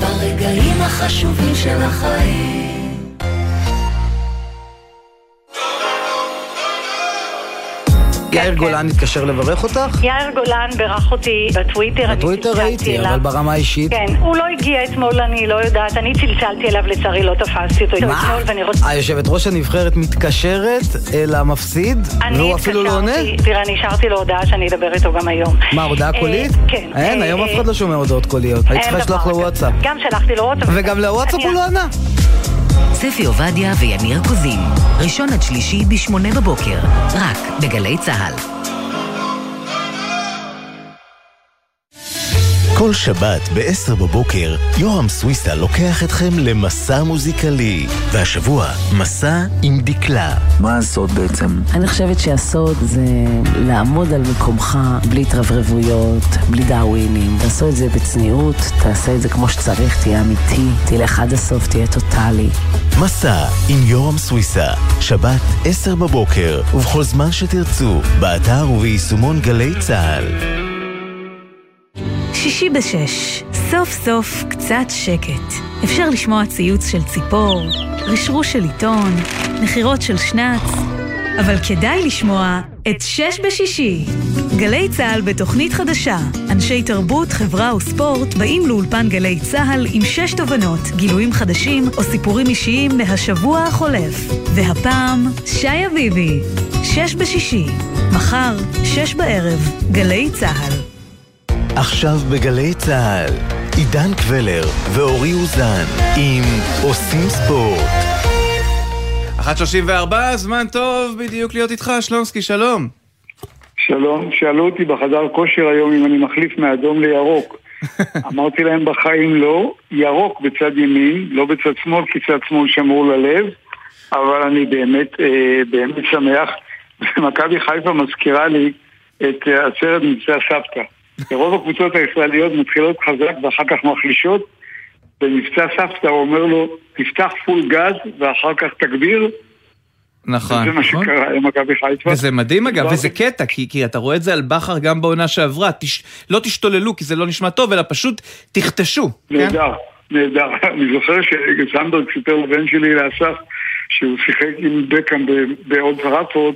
ברגעים החשובים של החיים. יאיר גולן התקשר לברך אותך? יאיר גולן בירך אותי בטוויטר, אני בטוויטר ראיתי, אליו. אבל ברמה האישית? כן, הוא לא הגיע אתמול, אני לא יודעת, אני צלצלתי אליו, לצערי לא תפסתי אותו מה? אתמול, ואני רוצה... היושבת ראש הנבחרת מתקשרת אל המפסיד, אני והוא אפילו לא עונה? התקשרתי- תראה, אני השארתי לו הודעה שאני אדבר איתו גם היום. מה, הודעה אה, קולית? כן. אין, אה, היום אף אה, אחד לא שומע הודעות קוליות. היית צריכה לשלוח לו. וואטסאפ. גם שלחתי לו וואטסאפ. וגם לוואטסאפ הוא לא ענה. ספי עובדיה ויניר קוזין, ראשון עד שלישי בשמונה בבוקר, רק בגלי צה"ל. כל שבת ב-10 בבוקר, יורם סוויסה לוקח אתכם למסע מוזיקלי. והשבוע, מסע עם דקלה. מה הסוד בעצם? אני חושבת שהסוד זה לעמוד על מקומך בלי התרברבויות, בלי דאווינים. תעשו את זה בצניעות, תעשה את זה כמו שצריך, תהיה אמיתי, תלך עד הסוף, תהיה טוטאלי. מסע עם יורם סוויסה, שבת 10 בבוקר, ובכל זמן שתרצו, באתר וביישומון גלי צה"ל. שישי בשש, סוף סוף קצת שקט. אפשר לשמוע ציוץ של ציפור, רשרוש של עיתון, נחירות של שנץ, אבל כדאי לשמוע את שש בשישי. גלי צה"ל בתוכנית חדשה. אנשי תרבות, חברה וספורט באים לאולפן גלי צה"ל עם שש תובנות, גילויים חדשים או סיפורים אישיים מהשבוע החולף. והפעם, שי אביבי. שש בשישי. מחר, שש בערב, גלי צה"ל. עכשיו בגלי צה"ל, עידן קבלר ואורי אוזן עם עושים ספורט. 1.34, זמן טוב בדיוק להיות איתך, שלונסקי, שלום. שלום, שאלו אותי בחדר כושר היום אם אני מחליף מאדום לירוק. אמרתי להם בחיים לא, ירוק בצד ימין, לא בצד שמאל, כי צד שמאל שמור ללב, אבל אני באמת, אה, באמת שמח. מכבי חיפה מזכירה לי את אה, הסרט מבצע סבתא. רוב הקבוצות הישראליות מתחילות חזק ואחר כך מחלישות. במבצע סבתא הוא אומר לו, תפתח פול גז ואחר כך תגביר. נכון. זה מה שקרה למכבי חיפה. וזה מדהים אגב, כבר- וזה קטע, כי, כי אתה רואה את זה על בכר גם בעונה שעברה. תש, לא תשתוללו כי זה לא נשמע טוב, אלא פשוט תכתשו. כן? נהדר, נהדר. אני זוכר שסנדברג סיפר לבן שלי לאסף שהוא שיחק עם בקאם באולד טראפורד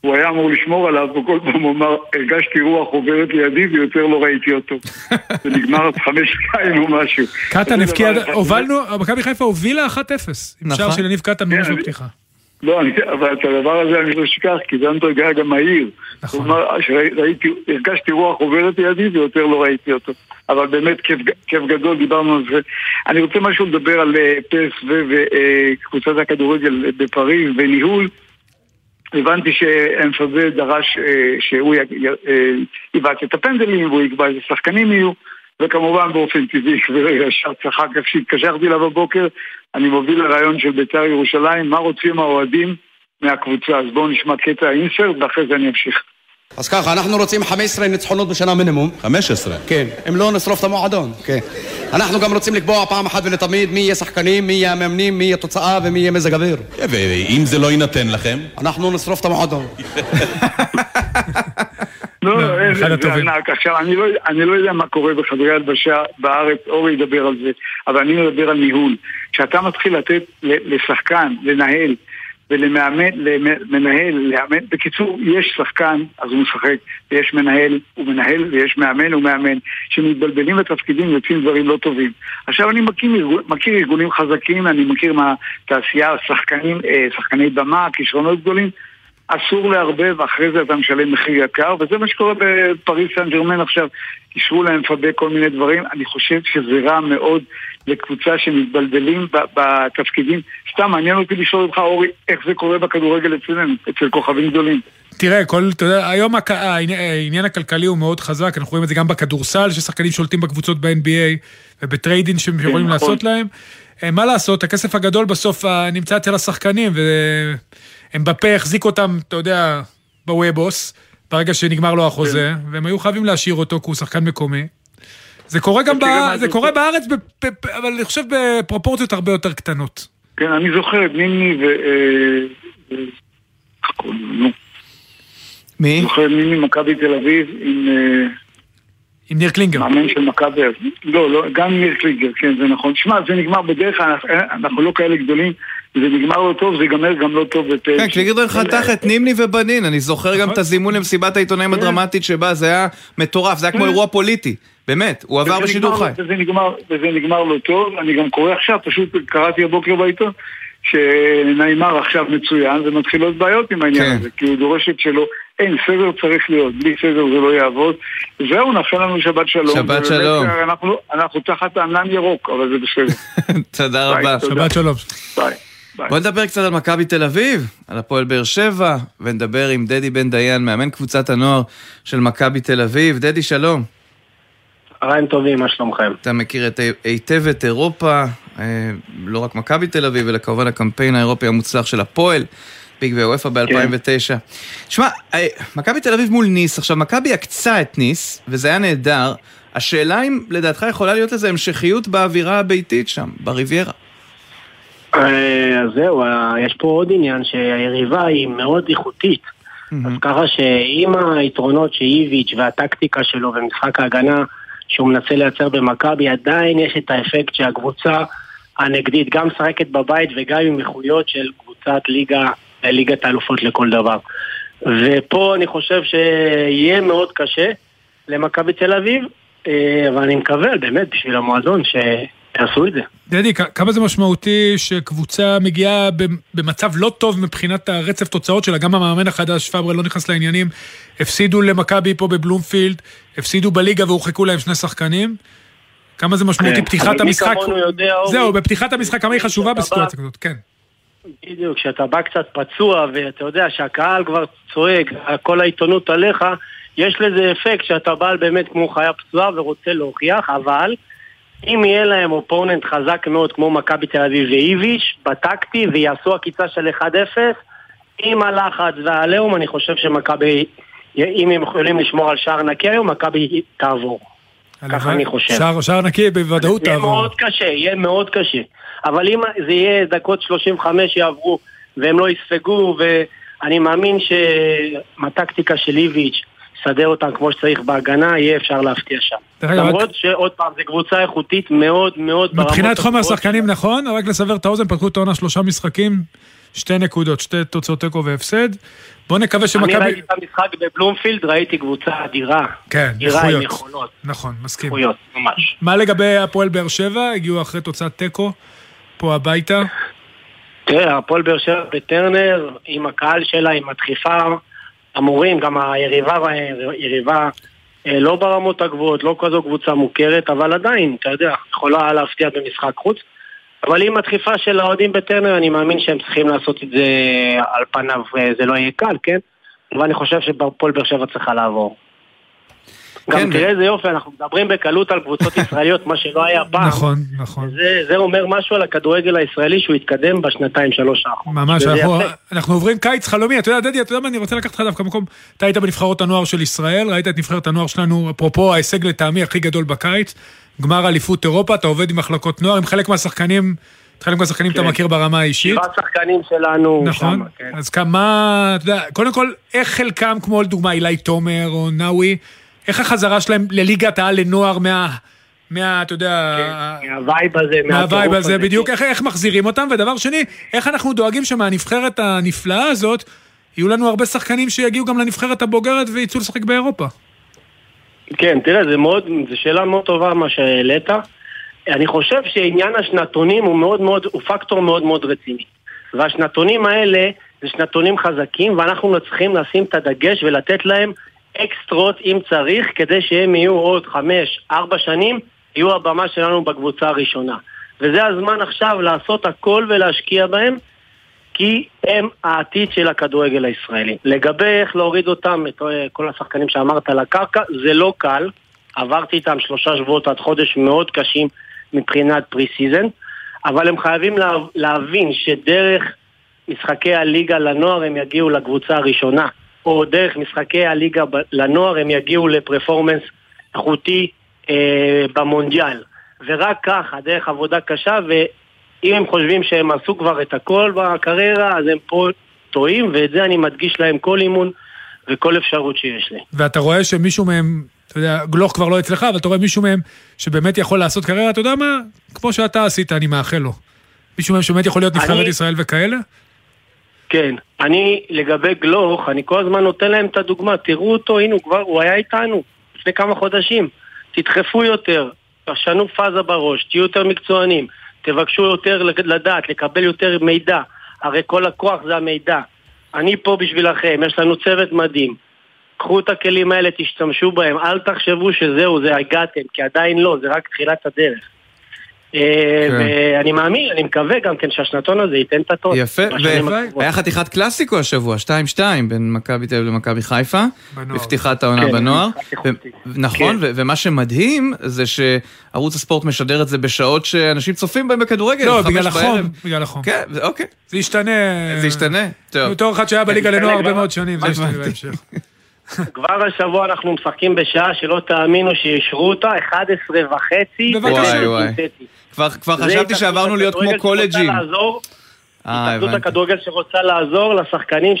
הוא היה אמור לשמור עליו, וכל פעם הוא אמר, הרגשתי רוח עוברת לידי ויותר לא ראיתי אותו. זה נגמר חמש שתיים או משהו. קטן זה הבקיע. הובלנו, מכבי חיפה הובילה 1-0, עם שער נכון. של יניב קטן ממש כן, בפתיחה. לא, אני, אבל את הדבר הזה אני לא אשכח, כי זנדברג היה גם מהיר. נכון. אמר, שראיתי, הרגשתי רוח עוברת לידי ויותר לא ראיתי אותו. אבל באמת כיף, כיף גדול, דיברנו על זה. אני רוצה משהו לדבר על אה, פסו וקבוצת הכדורגל בפריז וניהול. הבנתי שאנפזה דרש אה, שהוא אה, יבעט את הפנדלים והוא יקבע איזה שחקנים יהיו וכמובן באופן טבעי ישר צחק איך שהתקשרתי אליו בבוקר אני מוביל לרעיון של בית"ר ירושלים מה רוצים האוהדים מהקבוצה? אז בואו נשמע קטע אינסרט ואחרי זה אני אמשיך אז ככה, אנחנו רוצים 15 ניצחונות בשנה מינימום. 15? כן. אם לא, נשרוף את המועדון. כן. אנחנו גם רוצים לקבוע פעם אחת ולתמיד מי יהיה שחקנים, מי יהיה המאמנים, מי יהיה תוצאה ומי יהיה מזג אוויר. ואם זה לא יינתן לכם? אנחנו נשרוף את המועדון. לא, זה הטובים. ענק. עכשיו, אני לא, אני לא יודע מה קורה בחדרי הלבשה בארץ, אורי ידבר על זה, אבל אני מדבר על ניהול. כשאתה מתחיל לתת לשחקן, לנהל, ולמאמן, למנהל, לאמן, בקיצור, יש שחקן, אז הוא משחק, ויש מנהל, הוא מנהל, ויש מאמן, הוא מאמן, שמתבלבלים בתפקידים ויוצאים דברים לא טובים. עכשיו אני מכיר, מכיר ארגונים חזקים, אני מכיר מהתעשייה, שחקנים, אה, שחקני במה, כישרונות גדולים, אסור לערבב, אחרי זה אתה משלם מחיר יקר, וזה מה שקורה בפריס סן ג'רמן עכשיו. אישרו לאמבפה כל מיני דברים, אני חושב שזה רע מאוד לקבוצה שמתבלבלים בתפקידים. סתם מעניין אותי לשאול אותך, אורי, איך זה קורה בכדורגל אצלנו, אצל כוכבים גדולים. תראה, כל, אתה יודע, היום הכ- העניין- העניין הכלכלי הוא מאוד חזק, אנחנו רואים את זה גם בכדורסל, ששחקנים שולטים בקבוצות ב-NBA ובטריידים שהם יכולים נכון. לעשות להם. אה, מה לעשות, הכסף הגדול בסוף אה, נמצא אצל השחקנים, ואמבפה החזיק אותם, אתה יודע, בוובוס, ברגע שנגמר לו החוזה, והם היו חייבים להשאיר אותו כי הוא שחקן מקומי. זה קורה גם, בא- מה זה זה- קורה בארץ, ב- ב- ב- אבל אני חושב בפרופורציות הרבה יותר קטנות. כן, אני זוכר את נימני ו... איך קוראים לו? מי? זוכר את נימני מכבי תל אביב עם... אה, עם ניר קלינגר. מאמן של מכבי, לא, לא, גם ניר קלינגר, כן, זה נכון. שמע, זה נגמר בדרך כלל, אנחנו- אנחנו לא כאלה גדולים, זה נגמר לא טוב, זה ייגמר גם לא טוב. בת- כן, קליגרדן חתך את נימני ובנין, אני זוכר גם את הזימון למסיבת העיתונאים הדרמטית שבה, זה היה מטורף, זה היה כמו כן. אירוע פוליטי, באמת, הוא עבר וזה בשידור חי. וזה נגמר, לא טוב, אני גם קורא עכשיו, פשוט קראתי הבוקר בעיתון, שנעימר עכשיו מצוין, ומתחילות בעיות עם העניין כן. הזה, כי הוא דורש את שלו, אין, סדר צריך להיות, בלי סדר זה לא יעבוד. זהו, נאחל לנו שבת שלום. שבת שלום. אנחנו, אנחנו תחת ענן ירוק, אבל זה בסדר. תודה ביי, רבה. תודה. שבת שלום. ביי. בוא נדבר קצת על מכבי תל אביב, על הפועל באר שבע, ונדבר עם דדי בן דיין, מאמן קבוצת הנוער של מכבי תל אביב. דדי, שלום. צהריים טובים, מה שלומכם? אתה מכיר את, היטב את אירופה, אה, לא רק מכבי תל אביב, אלא כמובן הקמפיין האירופי המוצלח של הפועל, ביג ואוופא ב-2009. שמע, אה, מכבי תל אביב מול ניס, עכשיו מכבי עקצה את ניס, וזה היה נהדר. השאלה אם לדעתך יכולה להיות לזה המשכיות באווירה הביתית שם, בריביירה. אה, אז זהו, אה, יש פה עוד עניין שהיריבה היא מאוד איכותית. אז ככה שעם היתרונות שאיביץ' והטקטיקה שלו ומשחק ההגנה שהוא מנסה לייצר במכבי, עדיין יש את האפקט שהקבוצה הנגדית גם משחקת בבית וגם עם איכויות של קבוצת ליגה, ליגת האלופות לכל דבר. ופה אני חושב שיהיה מאוד קשה למכבי תל אביב, אה, אבל אני מקווה באמת בשביל המועדון שיעשו את זה. דדי, כמה זה משמעותי שקבוצה מגיעה במצב לא טוב מבחינת הרצף תוצאות שלה, גם המאמן החדש, פאברל לא נכנס לעניינים, הפסידו למכבי פה בבלומפילד, הפסידו בליגה והורחקו להם שני שחקנים. כמה זה משמעותי כן, פתיחת המשחק, זהו, בפתיחת המשחק כמה היא חשובה בסיטואציה כזאת, כן. בדיוק, כשאתה בא קצת פצוע ואתה יודע שהקהל כבר צועק, כל העיתונות עליך, יש לזה אפקט שאתה בא באמת כמו חיה פצועה ורוצה להוכיח, אבל אם יהיה להם אופוננט חזק מאוד כמו מכבי תל אביב ואיביץ' בטקטי ויעשו עקיצה של 1-0, עם הלחץ והעליהום אני חושב שמכבי, אם הם יכולים לשמור על שער נקי היום, מכבי תעבור. ככה אני חושב. שער- שער נקי בוודאות יהיה תעבור. מאוד קשה, יהיה מאוד קשה. אבל אם זה יהיה דקות 35 יעברו והם לא יספגו, ואני מאמין שמהטקטיקה של איביץ', יסדר אותם כמו שצריך בהגנה, יהיה אפשר להפתיע שם. למרות שעוד פעם, זו קבוצה איכותית מאוד מאוד ברמות מבחינת חומר הגבוהות. שחקנים נכון, רק לסבר את האוזן, פתחו את העונה שלושה משחקים, שתי נקודות, שתי תוצאות תיקו והפסד. בוא נקווה אני שמכבי... ראיתי את המשחק בבלומפילד, ראיתי קבוצה אדירה. כן, אדירה עם. יכולות. נכון, מסכים. איכויות, ממש. מה לגבי הפועל באר שבע? הגיעו אחרי תוצאת תיקו, פה הביתה. תראה, הפועל באר שבע בטרנר, עם הקהל שלה, עם הדחיפה, אמורים, גם היריבה, יריבה אה, לא ברמות הגבוהות, לא כזו קבוצה מוכרת, אבל עדיין, אתה יודע, יכולה להפתיע במשחק חוץ. אבל עם הדחיפה של האוהדים בטרנר, אני מאמין שהם צריכים לעשות את זה על פניו, אה, זה לא יהיה קל, כן? אבל אני חושב שהפועל באר שבע צריכה לעבור. כן, גם תראה איזה יופי, אנחנו מדברים בקלות על קבוצות ישראליות, מה שלא היה פעם. נכון, נכון. זה, זה אומר משהו על הכדורגל הישראלי שהוא התקדם בשנתיים שלוש האחרונות. ממש, אנחנו, עוברים קיץ חלומי, אתה יודע, דדי, אתה יודע מה, אני רוצה לקחת אותך דווקא מקום, אתה היית בנבחרות הנוער של ישראל, ראית את נבחרת הנוער שלנו, אפרופו ההישג לטעמי הכי גדול בקיץ, גמר אליפות אירופה, אתה עובד עם מחלקות נוער, עם חלק מהשחקנים, חלק מהשחקנים אתה כן. מכיר ברמה האישית. שבעה שחקנים שלנו נכון, שם, כן. אז כמה, אתה יודע, קודם כל, איך חלקם, כמו לדוגמה אילי תומר או נאווי, איך החזרה שלהם לליגת העל לנוער מה... מה, אתה יודע... מה vibe הזה, מה vibe הזה, הזה, בדיוק, איך, איך מחזירים אותם, ודבר שני, איך אנחנו דואגים שמהנבחרת הנפלאה הזאת, יהיו לנו הרבה שחקנים שיגיעו גם לנבחרת הבוגרת ויצאו לשחק באירופה. כן, תראה, זה מאוד, זו שאלה מאוד טובה מה שהעלית. אני חושב שעניין השנתונים הוא מאוד מאוד, הוא פקטור מאוד מאוד רציני. והשנתונים האלה זה שנתונים חזקים, ואנחנו צריכים לשים את הדגש ולתת להם אקסטרות אם צריך, כדי שהם יהיו עוד חמש, ארבע שנים, יהיו הבמה שלנו בקבוצה הראשונה. וזה הזמן עכשיו לעשות הכל ולהשקיע בהם, כי הם העתיד של הכדורגל הישראלי. לגבי איך להוריד אותם, את אה, כל השחקנים שאמרת על הקרקע, זה לא קל. עברתי איתם שלושה שבועות עד חודש מאוד קשים מבחינת pre-season, אבל הם חייבים לה, להבין שדרך משחקי הליגה לנוער הם יגיעו לקבוצה הראשונה, או דרך משחקי הליגה לנוער הם יגיעו ל performance איכותי אה, במונדיאל. ורק ככה, דרך עבודה קשה, ואם הם חושבים שהם עשו כבר את הכל בקריירה, אז הם פה טועים, ואת זה אני מדגיש להם כל אימון וכל אפשרות שיש לי. ואתה רואה שמישהו מהם, אתה יודע, גלוך כבר לא אצלך, אבל אתה רואה מישהו מהם שבאמת יכול לעשות קריירה, אתה יודע מה? כמו שאתה עשית, אני מאחל לו. מישהו מהם שבאמת יכול להיות נבחרת אני- ישראל וכאלה? כן, אני לגבי גלוך, אני כל הזמן נותן להם את הדוגמה, תראו אותו, הנה הוא כבר, הוא היה איתנו לפני כמה חודשים. תדחפו יותר, תשנו פאזה בראש, תהיו יותר מקצוענים, תבקשו יותר לדעת, לקבל יותר מידע. הרי כל הכוח זה המידע. אני פה בשבילכם, יש לנו צוות מדהים. קחו את הכלים האלה, תשתמשו בהם, אל תחשבו שזהו, זה הגעתם, כי עדיין לא, זה רק תחילת הדרך. אה, כן. ואני מאמין, אני מקווה גם כן שהשנתון הזה ייתן את הטון. יפה. והיה חתיכת קלאסיקו השבוע, 2-2 בין מכבי תל אביב למכבי חיפה, בפתיחת העונה כן, בנוער. נכון, כן. ומה שמדהים זה שערוץ הספורט משדר את זה בשעות שאנשים צופים בהם בכדורגל, לא, בגלל החום. בגלל החום. כן, אוקיי. זה ישתנה. זה ישתנה, טוב. בתור אחד שהיה בליגה לנוער הרבה. מאוד שנים, זה ישתנה. בהמשך. כבר השבוע אנחנו משחקים בשעה שלא תאמינו שאישרו אותה, 11 וחצי. וואי וואי. כבר חשבתי שעברנו להיות כמו קולג'ים. אה, התאחדות. הכדורגל שרוצה לעזור לשחקנים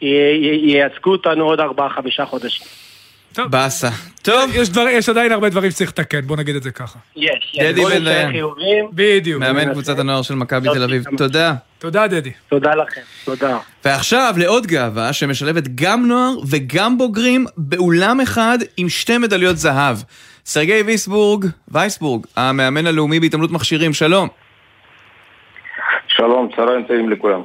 שייצגו אותנו עוד 4-5 חודשים. באסה. טוב. יש, דבר, יש עדיין הרבה דברים שצריך לתקן, בוא נגיד את זה ככה. יש, דדי בואו בן נשאר דיין. חיוביים. בדיוק. מאמן קבוצת הנוער של מכבי תל אביב, תודה. תודה, דדי. תודה לכם, תודה. ועכשיו לעוד גאווה שמשלבת גם נוער וגם בוגרים באולם אחד עם שתי מדליות זהב. סרגי ויסבורג, וייסבורג, המאמן הלאומי בהתעמלות מכשירים, שלום. שלום, צהריים טובים לכולם.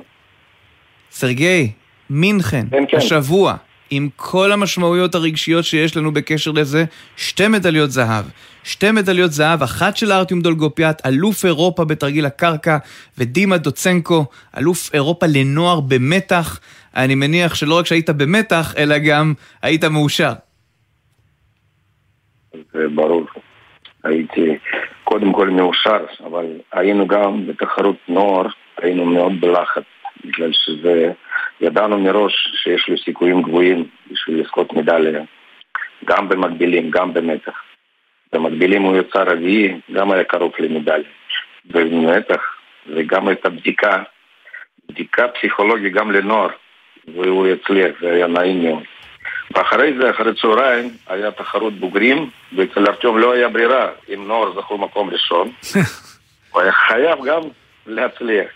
סרגי, מינכן, כן, כן. השבוע, עם כל המשמעויות הרגשיות שיש לנו בקשר לזה, שתי מדליות זהב. שתי מדליות זהב, אחת של ארטיום דולגופיאט, אלוף אירופה בתרגיל הקרקע, ודימה דוצנקו, אלוף אירופה לנוער במתח. אני מניח שלא רק שהיית במתח, אלא גם היית מאושר. זה ברור. הייתי קודם כל מאושר, אבל היינו גם בתחרות נוער, היינו מאוד בלחץ, בגלל שזה, ידענו מראש שיש לו סיכויים גבוהים בשביל לזכות מדליה, גם במקבילים, גם במתח. במקבילים הוא יצא רביעי, גם היה קרוב למדליה. ובמתח, וגם את הבדיקה, בדיקה פסיכולוגית גם לנוער, והוא הצליח, זה היה נעים מאוד. ואחרי זה, אחרי צהריים, היה תחרות בוגרים, ואצל ארטיום לא היה ברירה, אם נוער זכו מקום ראשון, הוא היה חייב גם להצליח.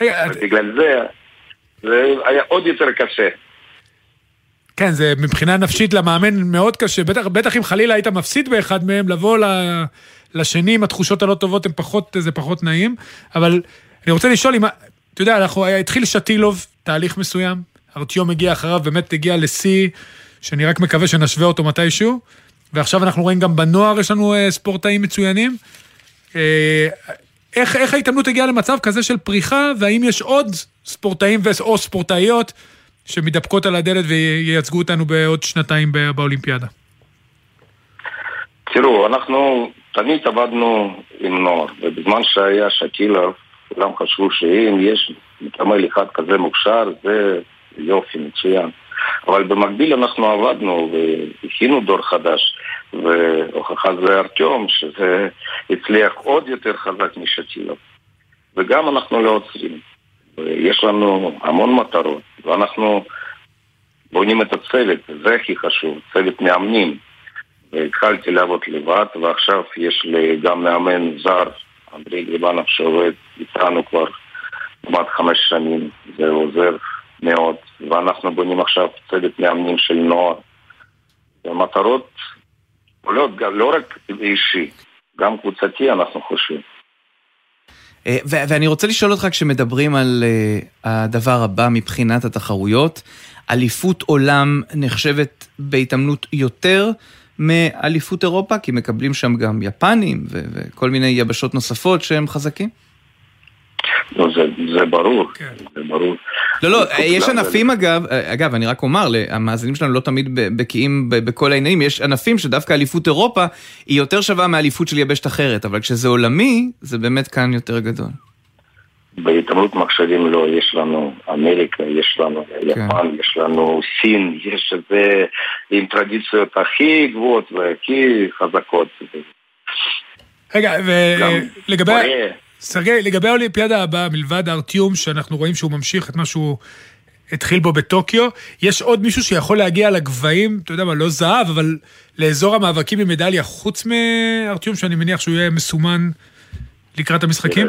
ובגלל זה, זה היה עוד יותר קשה. כן, זה מבחינה נפשית למאמן מאוד קשה. בטח, בטח אם חלילה היית מפסיד באחד מהם, לבוא ל- לשני עם התחושות הלא טובות, הם פחות, זה פחות נעים. אבל אני רוצה לשאול אם, אתה יודע, אנחנו, התחיל שטילוב, תהליך מסוים, ארטיום הגיע אחריו, באמת הגיע לשיא, שאני רק מקווה שנשווה אותו מתישהו. ועכשיו אנחנו רואים גם בנוער יש לנו אה, ספורטאים מצוינים. איך, איך ההתעמלות הגיעה למצב כזה של פריחה, והאם יש עוד ספורטאים או ספורטאיות שמתדפקות על הדלת וייצגו אותנו בעוד שנתיים באולימפיאדה? תראו, אנחנו תמיד עבדנו עם נוער, ובזמן שהיה שקילוב, כולם חשבו שאם יש מתעמל אחד כזה מוכשר, זה יופי, מצוין. אבל במקביל אנחנו עבדנו והכינו דור חדש, והוכחה זה ארטיום, שזה הצליח עוד יותר חזק משטילוב. וגם אנחנו לא עוצרים. יש לנו המון מטרות, ואנחנו בונים את הצוות, זה הכי חשוב, צוות מאמנים. והתחלתי לעבוד לבד, ועכשיו יש לי גם מאמן זר, אנדרי גריבנוב, שעובד איתנו כבר כמעט חמש שנים, זה עוזר מאוד, ואנחנו בונים עכשיו צוות מאמנים של נוער. המטרות עולות גם- לא רק אישי, גם קבוצתי אנחנו חושבים. אה, ו- ואני רוצה לשאול אותך, כשמדברים על אה, הדבר הבא מבחינת התחרויות, אליפות עולם נחשבת בהתעמלות יותר מאליפות אירופה, כי מקבלים שם גם יפנים ו- וכל מיני יבשות נוספות שהם חזקים? לא, זה, זה ברור, זה ברור. לא, לא, יש ענפים אגב, אה, אגב, אני רק אומר, המאזינים שלנו לא תמיד בקיאים בכל העניינים, יש ענפים שדווקא אליפות אירופה היא יותר שווה מאליפות של יבשת אחרת, אבל כשזה עולמי, זה באמת כאן יותר גדול. בהתעמלות מחשבים לא, יש לנו אמריקה, יש לנו יפן, יש לנו סין, יש את זה עם טרדיציות הכי גבוהות והכי חזקות. רגע, ולגבי... סרגי, לגבי האולימפיאדה הבאה, מלבד הארטיום, שאנחנו רואים שהוא ממשיך את מה שהוא התחיל בו בטוקיו, יש עוד מישהו שיכול להגיע לגבהים, אתה יודע מה, לא זהב, אבל לאזור המאבקים במדליה, חוץ מארטיום, שאני מניח שהוא יהיה מסומן לקראת המשחקים?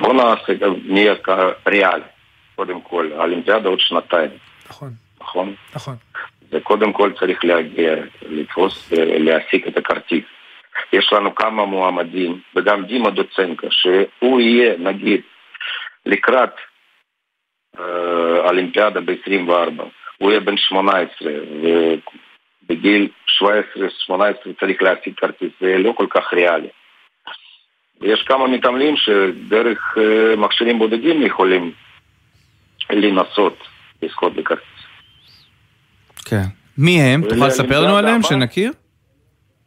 בוא נעשה, נהיה כ- ריאלי, קודם כל, האולימפיאדה עוד שנתיים, נכון, נכון? נכון. וקודם כל צריך להגיע, לתפוס, אה, להשיג את הכרטיס. יש לנו כמה מועמדים, וגם דימה דוצנקה, שהוא יהיה, נגיד, לקראת אה, אולימפיאדה ב-24, הוא יהיה בן 18, ובגיל 17-18 צריך להשיג כרטיס, זה לא כל כך ריאלי. יש כמה מתעמלים שדרך אה, מכשירים בודדים יכולים לנסות לזכות בכרטיס. כן. מי הם? תוכל לספר לנו עליהם? שנכיר?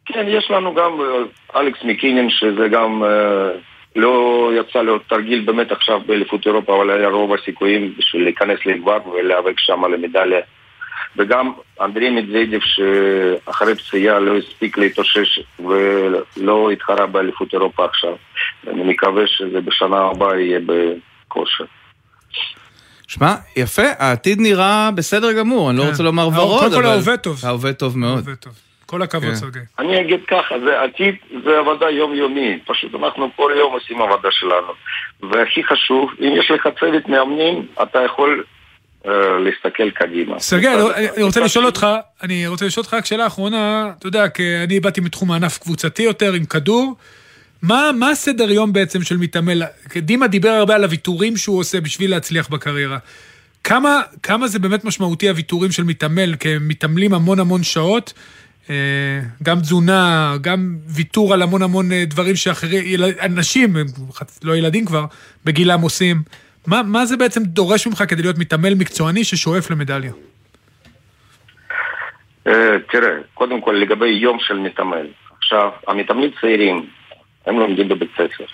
כן, יש לנו גם אה, אלכס מקינין, שזה גם אה, לא יצא לו תרגיל באמת עכשיו באליפות אירופה, אבל היה רוב הסיכויים בשביל להיכנס לגבר ולהיאבק שם על המדליה. וגם אנדרי מדוודיו, שאחרי פציעה לא הספיק להתאושש ולא התחרה באליפות אירופה עכשיו. אני מקווה שזה בשנה הבאה יהיה בכושר. שמע, יפה, העתיד נראה בסדר גמור, אני לא כן. רוצה לומר ורוד, קודם כל אבל... ההווה טוב. ההווה טוב מאוד. כל הכבוד, כן. סרגי. אני אגיד ככה, זה עתיד, זה עבודה יומיומית. פשוט אנחנו כל יום עושים עבודה שלנו. והכי חשוב, אם יש לך צוות מאמנים, אתה יכול אה, להסתכל קדימה. סרגי, אני- אני אני רוצה לשאול אותך, אני רוצה לשאול אותך רק שאלה אחרונה, אתה יודע, כי אני באתי מתחום הענף קבוצתי יותר עם כדור, מה, מה הסדר יום בעצם של מתעמל? דימה דיבר הרבה על הוויתורים שהוא עושה בשביל להצליח בקריירה. כמה, כמה זה באמת משמעותי הוויתורים של מתעמל, כי הם מתעמלים המון המון שעות, גם תזונה, גם ויתור על המון המון אה, דברים שאחרים, אנשים, לא ילדים כבר, בגילם עושים. מה, מה זה בעצם דורש ממך כדי להיות מתעמל מקצועני ששואף למדליה? אה, תראה, קודם כל לגבי יום של מתעמל. עכשיו, המתעמלים צעירים, הם לומדים בבית ספר.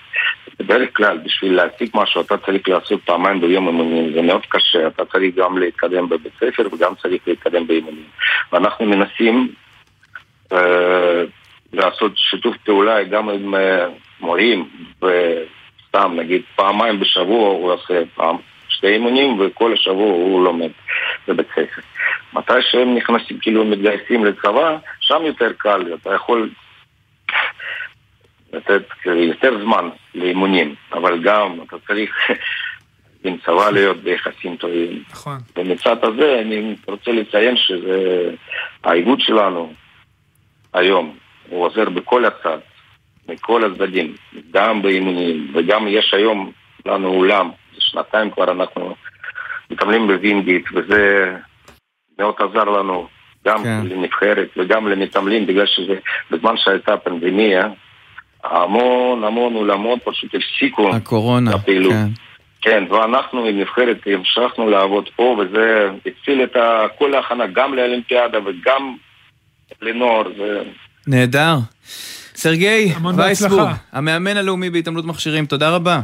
בדרך כלל, בשביל להשיג משהו, אתה צריך לעשות פעמיים ביום אימונים. זה מאוד קשה, אתה צריך גם להתקדם בבית ספר וגם צריך להתקדם באימונים. ואנחנו מנסים אה, לעשות שיתוף פעולה גם עם אה, מורים, וסתם נגיד פעמיים בשבוע הוא עושה פעם שתי אימונים וכל השבוע הוא לומד בבית ספר. מתי שהם נכנסים, כאילו מתגייסים לצבא, שם יותר קל, אתה יכול לתת יותר זמן לאימונים, אבל גם אתה צריך עם צבא להיות ביחסים טובים. נכון. ומצד הזה אני רוצה לציין שזה האיגוד שלנו היום, הוא עוזר בכל הצד, מכל הצדדים, גם באימונים, וגם יש היום לנו אולם, זה שנתיים כבר אנחנו מקבלים בווינגיט, וזה מאוד עזר לנו, גם כן. לנבחרת וגם למתעמלים, בגלל שזה, בזמן שהייתה פנדמיה, המון המון אולמות פשוט הפסיקו הקורונה, את הפעילות. כן. כן, ואנחנו עם נבחרת המשכנו לעבוד פה, וזה הציל את כל ההכנה, גם לאולימפיאדה וגם לנוער. זה... נהדר. סרגי וייסבורג. המאמן הלאומי בהתעמלות מכשירים, תודה רבה.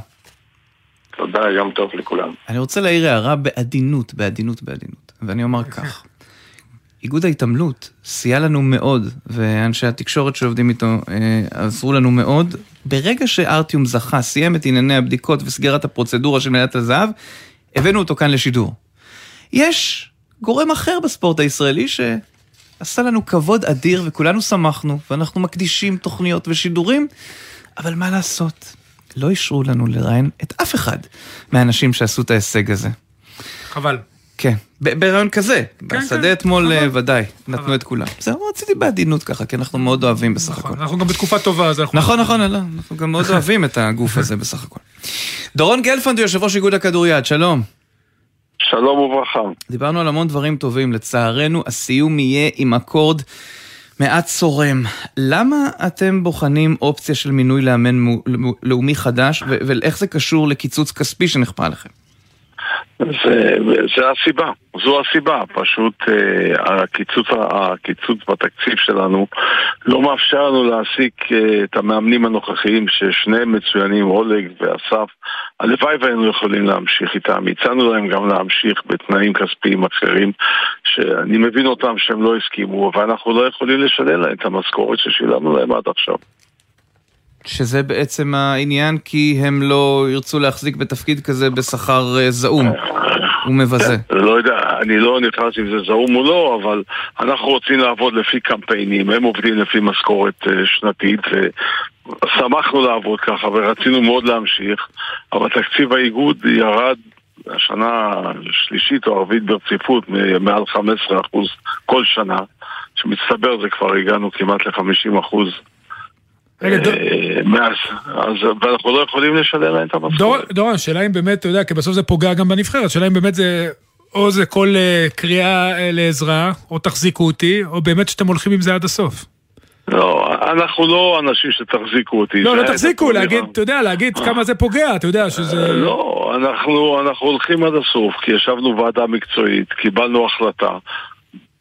תודה, יום טוב לכולם. אני רוצה להעיר הערה בעדינות, בעדינות, בעדינות. ואני אומר כך, איגוד ההתעמלות סייע לנו מאוד, ואנשי התקשורת שעובדים איתו אה, עזרו לנו מאוד. ברגע שארטיום זכה, סיים את ענייני הבדיקות וסגירת הפרוצדורה של מדינת הזהב, הבאנו אותו כאן לשידור. יש גורם אחר בספורט הישראלי שעשה לנו כבוד אדיר וכולנו שמחנו, ואנחנו מקדישים תוכניות ושידורים, אבל מה לעשות? לא אישרו לנו לראיין את אף אחד מהאנשים שעשו את ההישג הזה. חבל. כן, ברעיון כזה. כן, בשדה אתמול אה, ודאי, נתנו את כולם. זהו, רציתי בעדינות ככה, כי אנחנו מאוד אוהבים בסך הכל. אנחנו גם בתקופה טובה, אז אנחנו... נכון, נכון, לא, אנחנו גם מאוד אוהבים את הגוף הזה בסך הכל. דורון גלפנד הוא יושב ראש איגוד הכדוריד, שלום. שלום וברכה. דיברנו על המון דברים טובים, לצערנו הסיום יהיה עם אקורד מעט צורם. למה אתם בוחנים אופציה של מינוי לאמן לאומי חדש, ואיך זה קשור לקיצוץ כספי שנכפה עליכם? זה, זה הסיבה, זו הסיבה, פשוט אה, הקיצוץ, הקיצוץ בתקציב שלנו לא מאפשר לנו להעסיק אה, את המאמנים הנוכחיים ששניהם מצוינים, אולג ואסף, הלוואי והיינו יכולים להמשיך איתם, הצענו להם גם להמשיך בתנאים כספיים אחרים שאני מבין אותם שהם לא הסכימו, ואנחנו לא יכולים לשלם להם את המשכורת ששילמנו להם עד עכשיו. שזה בעצם העניין, כי הם לא ירצו להחזיק בתפקיד כזה בשכר אה, זעום. הוא מבזה. לא יודע, אני לא נכנס אם זה זעום או לא, אבל אנחנו רוצים לעבוד לפי קמפיינים, הם עובדים לפי משכורת אה, שנתית, ושמחנו לעבוד ככה ורצינו מאוד להמשיך, אבל תקציב האיגוד ירד השנה השלישית או הרביעית ברציפות מעל 15% כל שנה, שמצטבר זה כבר הגענו כמעט ל-50%. רגע, דור- אה, מאז, אז, ואנחנו לא יכולים לשלם להם את המשכורת. דור- דורון, השאלה אם באמת, אתה יודע, כי בסוף זה פוגע גם בנבחרת, השאלה אם באמת זה, או זה כל אה, קריאה אה, לעזרה, או תחזיקו אותי, או באמת שאתם הולכים עם זה עד הסוף. לא, אנחנו לא אנשים שתחזיקו אותי. לא, לא תחזיקו, להגיד. אתה יודע, להגיד כמה זה פוגע, אתה יודע שזה... לא, אנחנו, אנחנו הולכים עד הסוף, כי ישבנו ועדה מקצועית, קיבלנו החלטה.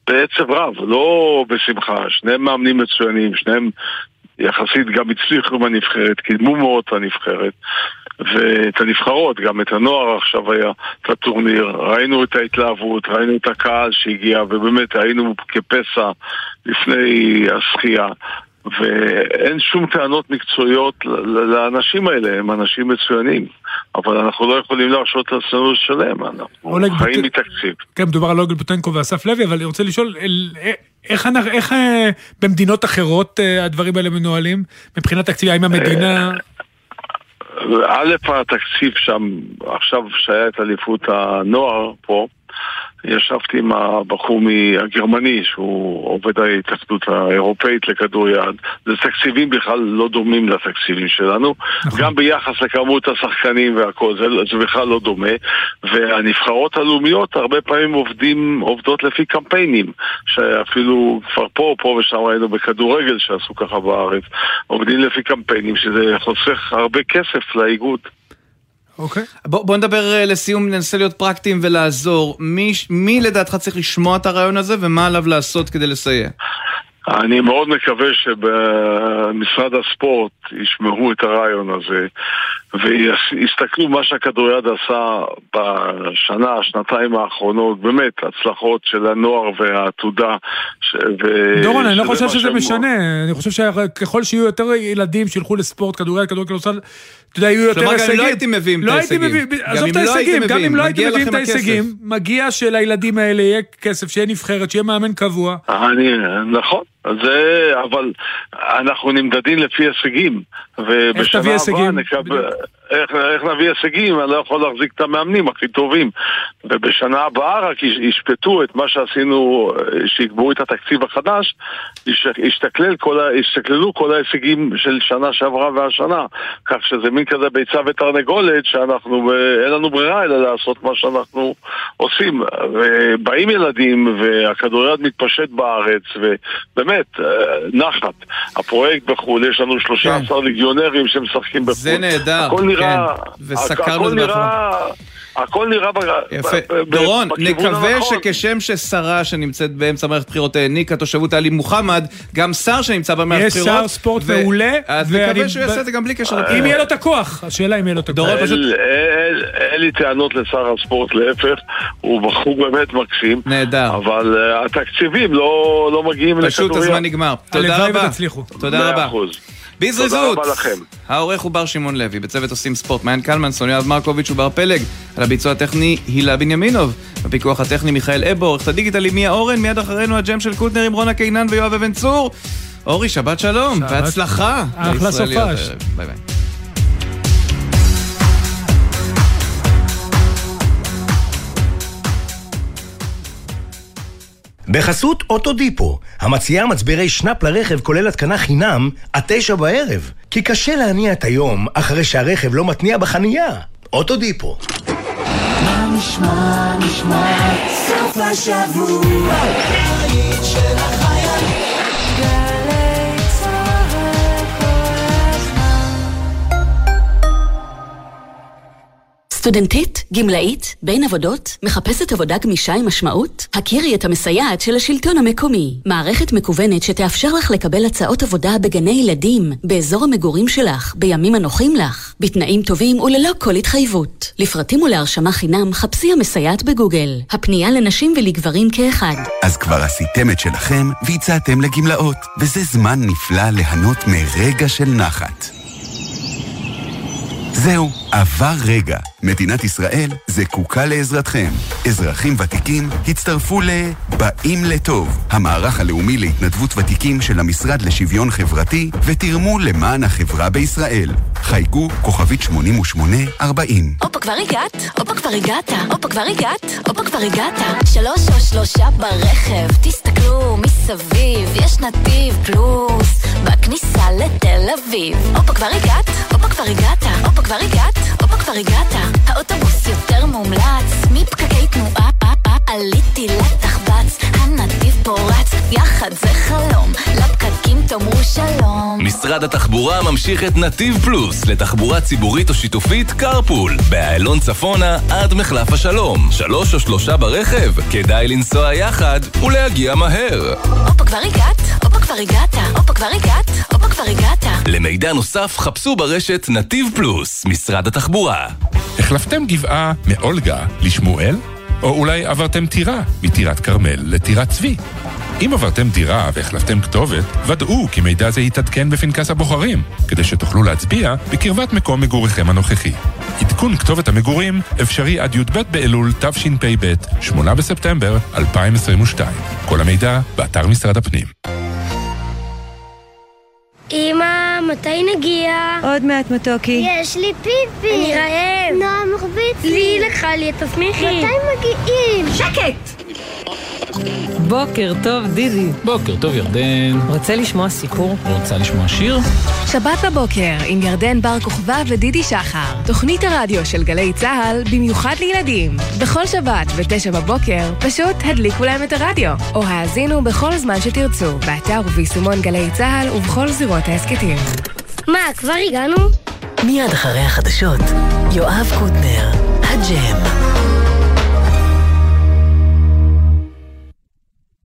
בעצב רב, לא בשמחה. שניהם מאמנים מצוינים, שניהם יחסית גם הצליחו בנבחרת, קידמו מאוד את הנבחרת. ואת הנבחרות, גם את הנוער עכשיו היה את הטורניר, ראינו את ההתלהבות, ראינו את הקהל שהגיע, ובאמת היינו כפסע לפני השחייה. ואין שום טענות מקצועיות לאנשים האלה, הם אנשים מצוינים, אבל אנחנו לא יכולים להרשות לעצמנו לשלם, אנחנו חיים בוט- מתקציב. כן, מדובר על אוגל בוטנקו ואסף לוי, אבל אני רוצה לשאול, אה, איך, אנחנו- איך אה, במדינות אחרות אה, הדברים האלה מנוהלים? מבחינת תקציב, האם המדינה... א', התקציב שם, עכשיו שהיה את אליפות הנוער פה, ישבתי עם הבחור הגרמני שהוא עובד ההתאחדות האירופאית לכדוריד. זה תקציבים בכלל לא דומים לתקציבים שלנו. גם ביחס לכמות השחקנים והכל, זה, זה בכלל לא דומה. והנבחרות הלאומיות הרבה פעמים עובדים, עובדות לפי קמפיינים. שאפילו כבר פה, פה ושם ראינו בכדורגל שעשו ככה בארץ. עובדים לפי קמפיינים, שזה חוסך הרבה כסף לאיגוד. אוקיי. בוא, בוא נדבר אה, לסיום, ננסה להיות פרקטיים ולעזור. מי, מי לדעתך צריך לשמוע את הרעיון הזה ומה עליו לעשות כדי לסייע? אני מאוד מקווה שבמשרד הספורט ישמעו את הרעיון הזה ויסתכלו מה שהכדוריד עשה בשנה, שנתיים האחרונות, באמת, הצלחות של הנוער והעתודה. ש... ו... דורון, אני לא חושב שזה משנה, אני חושב שככל שיהיו יותר ילדים שילכו לספורט, כדורגל, כדורגל, כדורסל, אתה יודע, יהיו יותר כלומר, גם אם הישגים. לא הייתם מביאים את לא ההישגים. הייתי מביא, גם עזוב אם את לא הייתם ההישגים, גם מביאים, אם לא הייתם מביאים את. ההישגים, מגיע שלילדים האלה יהיה כסף, שיהיה נבחרת, שיהיה מאמן קבוע. אני, נכון, זה, אבל אנחנו נמדדים לפי הישגים. ובשנה תביא הבאה הישגים? נקבל... איך, איך נביא הישגים? אני לא יכול להחזיק את המאמנים הכי טובים. ובשנה הבאה רק יש- ישפטו את מה שעשינו, שיקבעו את התקציב החדש, יש- ישתכלל כל, ישתכללו כל ההישגים של שנה שעברה והשנה. כך שזה מין כזה ביצה ותרנגולת, שאנחנו, אין לנו ברירה אלא לעשות מה שאנחנו עושים. ובאים ילדים והכדוריד מתפשט בארץ, ובאמת, אה, נחת. הפרויקט בחו"ל, יש לנו 13 ליגיונרים שמשחקים בחו"ל. זה נהדר, הכל נראה... כן. וסקרנו את זה. הכל נראה... ב- יפה. דורון, נקווה. שכשם ששרה שנמצאת באמצע מערכת בחירות העניקה תושבות עלי מוחמד, גם שר שנמצא במערכת יש בחירות. שר ספורט מעולה, אז נקווה שהוא יעשה את זה גם בלי קשר אם לבחירות. יהיה לו את הכוח, השאלה אם יהיה לו את הכוח. אין- לי טענות לשר הספורט, להפך, הוא בחור באמת מקסים. נהדר. אבל אה, התקציבים לא לא מגיעים לכדוריד. פשוט הזמן נגמר. תודה הלוואי רבה. ותצליחו. תודה מאה רבה. בזריזות. תודה רבה לכם. העורך הוא בר שמעון לוי, בצוות עושים ספורט, מעיין קלמנסון, יואב מרקוביץ' ובר פלג, על הביצוע הטכני הילה בנימינוב, בפיקוח הטכני מיכאל אבו, עורכת הדיגיטל היא מיה אורן, מיד אחרינו הג'ם של קוטנר עם רונה קינן ויואב אבן צור. אורי, שבת שלום, שבת- בהצלחה. אחלה סופש. ביי ביי. בחסות אוטודיפו, המציעה מצברי שנאפ לרכב כולל התקנה חינם עד תשע בערב. כי קשה להניע את היום אחרי שהרכב לא מתניע בחנייה. אוטודיפו. מה נשמע, נשמע, סוף השבוע, סטודנטית, גמלאית, בין עבודות, מחפשת עבודה גמישה עם משמעות? הכירי את המסייעת של השלטון המקומי. מערכת מקוונת שתאפשר לך לקבל הצעות עבודה בגני ילדים, באזור המגורים שלך, בימים הנוחים לך, בתנאים טובים וללא כל התחייבות. לפרטים ולהרשמה חינם, חפשי המסייעת בגוגל. הפנייה לנשים ולגברים כאחד. אז כבר עשיתם את שלכם והצעתם לגמלאות, וזה זמן נפלא ליהנות מרגע של נחת. זהו, עבר רגע. מדינת ישראל זקוקה לעזרתכם. אזרחים ותיקים הצטרפו ל... באים לטוב, המערך הלאומי להתנדבות ותיקים של המשרד לשוויון חברתי, ותרמו למען החברה בישראל. חייגו כוכבית 8840. הופה כבר הגעת, הופה כבר הגעת, הופה כבר הגעת, הופה כבר הגעת. שלוש או שלושה ברכב, תסתכלו מסביב, יש נתיב פלוס, בכניסה לתל אביב. הופה כבר הגעת, הופה כבר הגעת, הופה כבר הגעת, הופה כבר הגעת. האוטובוס יותר מומלץ, מפקקי תנועה, עליתי לתחבץ, הנתיב פורץ, יחד זה חלום, לפקקים תאמרו שלום. משרד התחבורה ממשיך את נתיב פלוס לתחבורה ציבורית או שיתופית קרפול באיילון צפונה עד מחלף השלום שלוש או שלושה ברכב כדאי לנסוע יחד ולהגיע מהר הופה כבר הגעת, הופה כבר הגעת, הופה כבר הגעת, הופה כבר הגעת. למידע נוסף חפשו ברשת נתיב פלוס משרד התחבורה החלפתם גבעה מאולגה לשמואל? או אולי עברתם טירה מטירת כרמל לטירת צבי? אם עברתם דירה והחלפתם כתובת, ודאו כי מידע זה יתעדכן בפנקס הבוחרים, כדי שתוכלו להצביע בקרבת מקום מגוריכם הנוכחי. עדכון כתובת המגורים אפשרי עד י"ב באלול תשפ"ב, 8 בספטמבר 2022. כל המידע באתר משרד הפנים. אמא, מתי נגיע? עוד מעט מתוקי. יש לי פיפי. אני רעב. נועה מרביץ לי. לי לקחה לי, תסמיכי. מתי מגיעים? שקט! בוקר טוב, דידי. בוקר טוב, ירדן. רוצה לשמוע סיפור? רוצה לשמוע שיר? שבת בבוקר עם ירדן בר כוכבא ודידי שחר. תוכנית הרדיו של גלי צה"ל במיוחד לילדים. בכל שבת ב-9 בבוקר פשוט הדליקו להם את הרדיו. או האזינו בכל זמן שתרצו, באתר וביישומון גלי צה"ל ובכל זירות ההסכתים. מה, כבר הגענו? מיד אחרי החדשות, יואב קוטנר, הג'ם.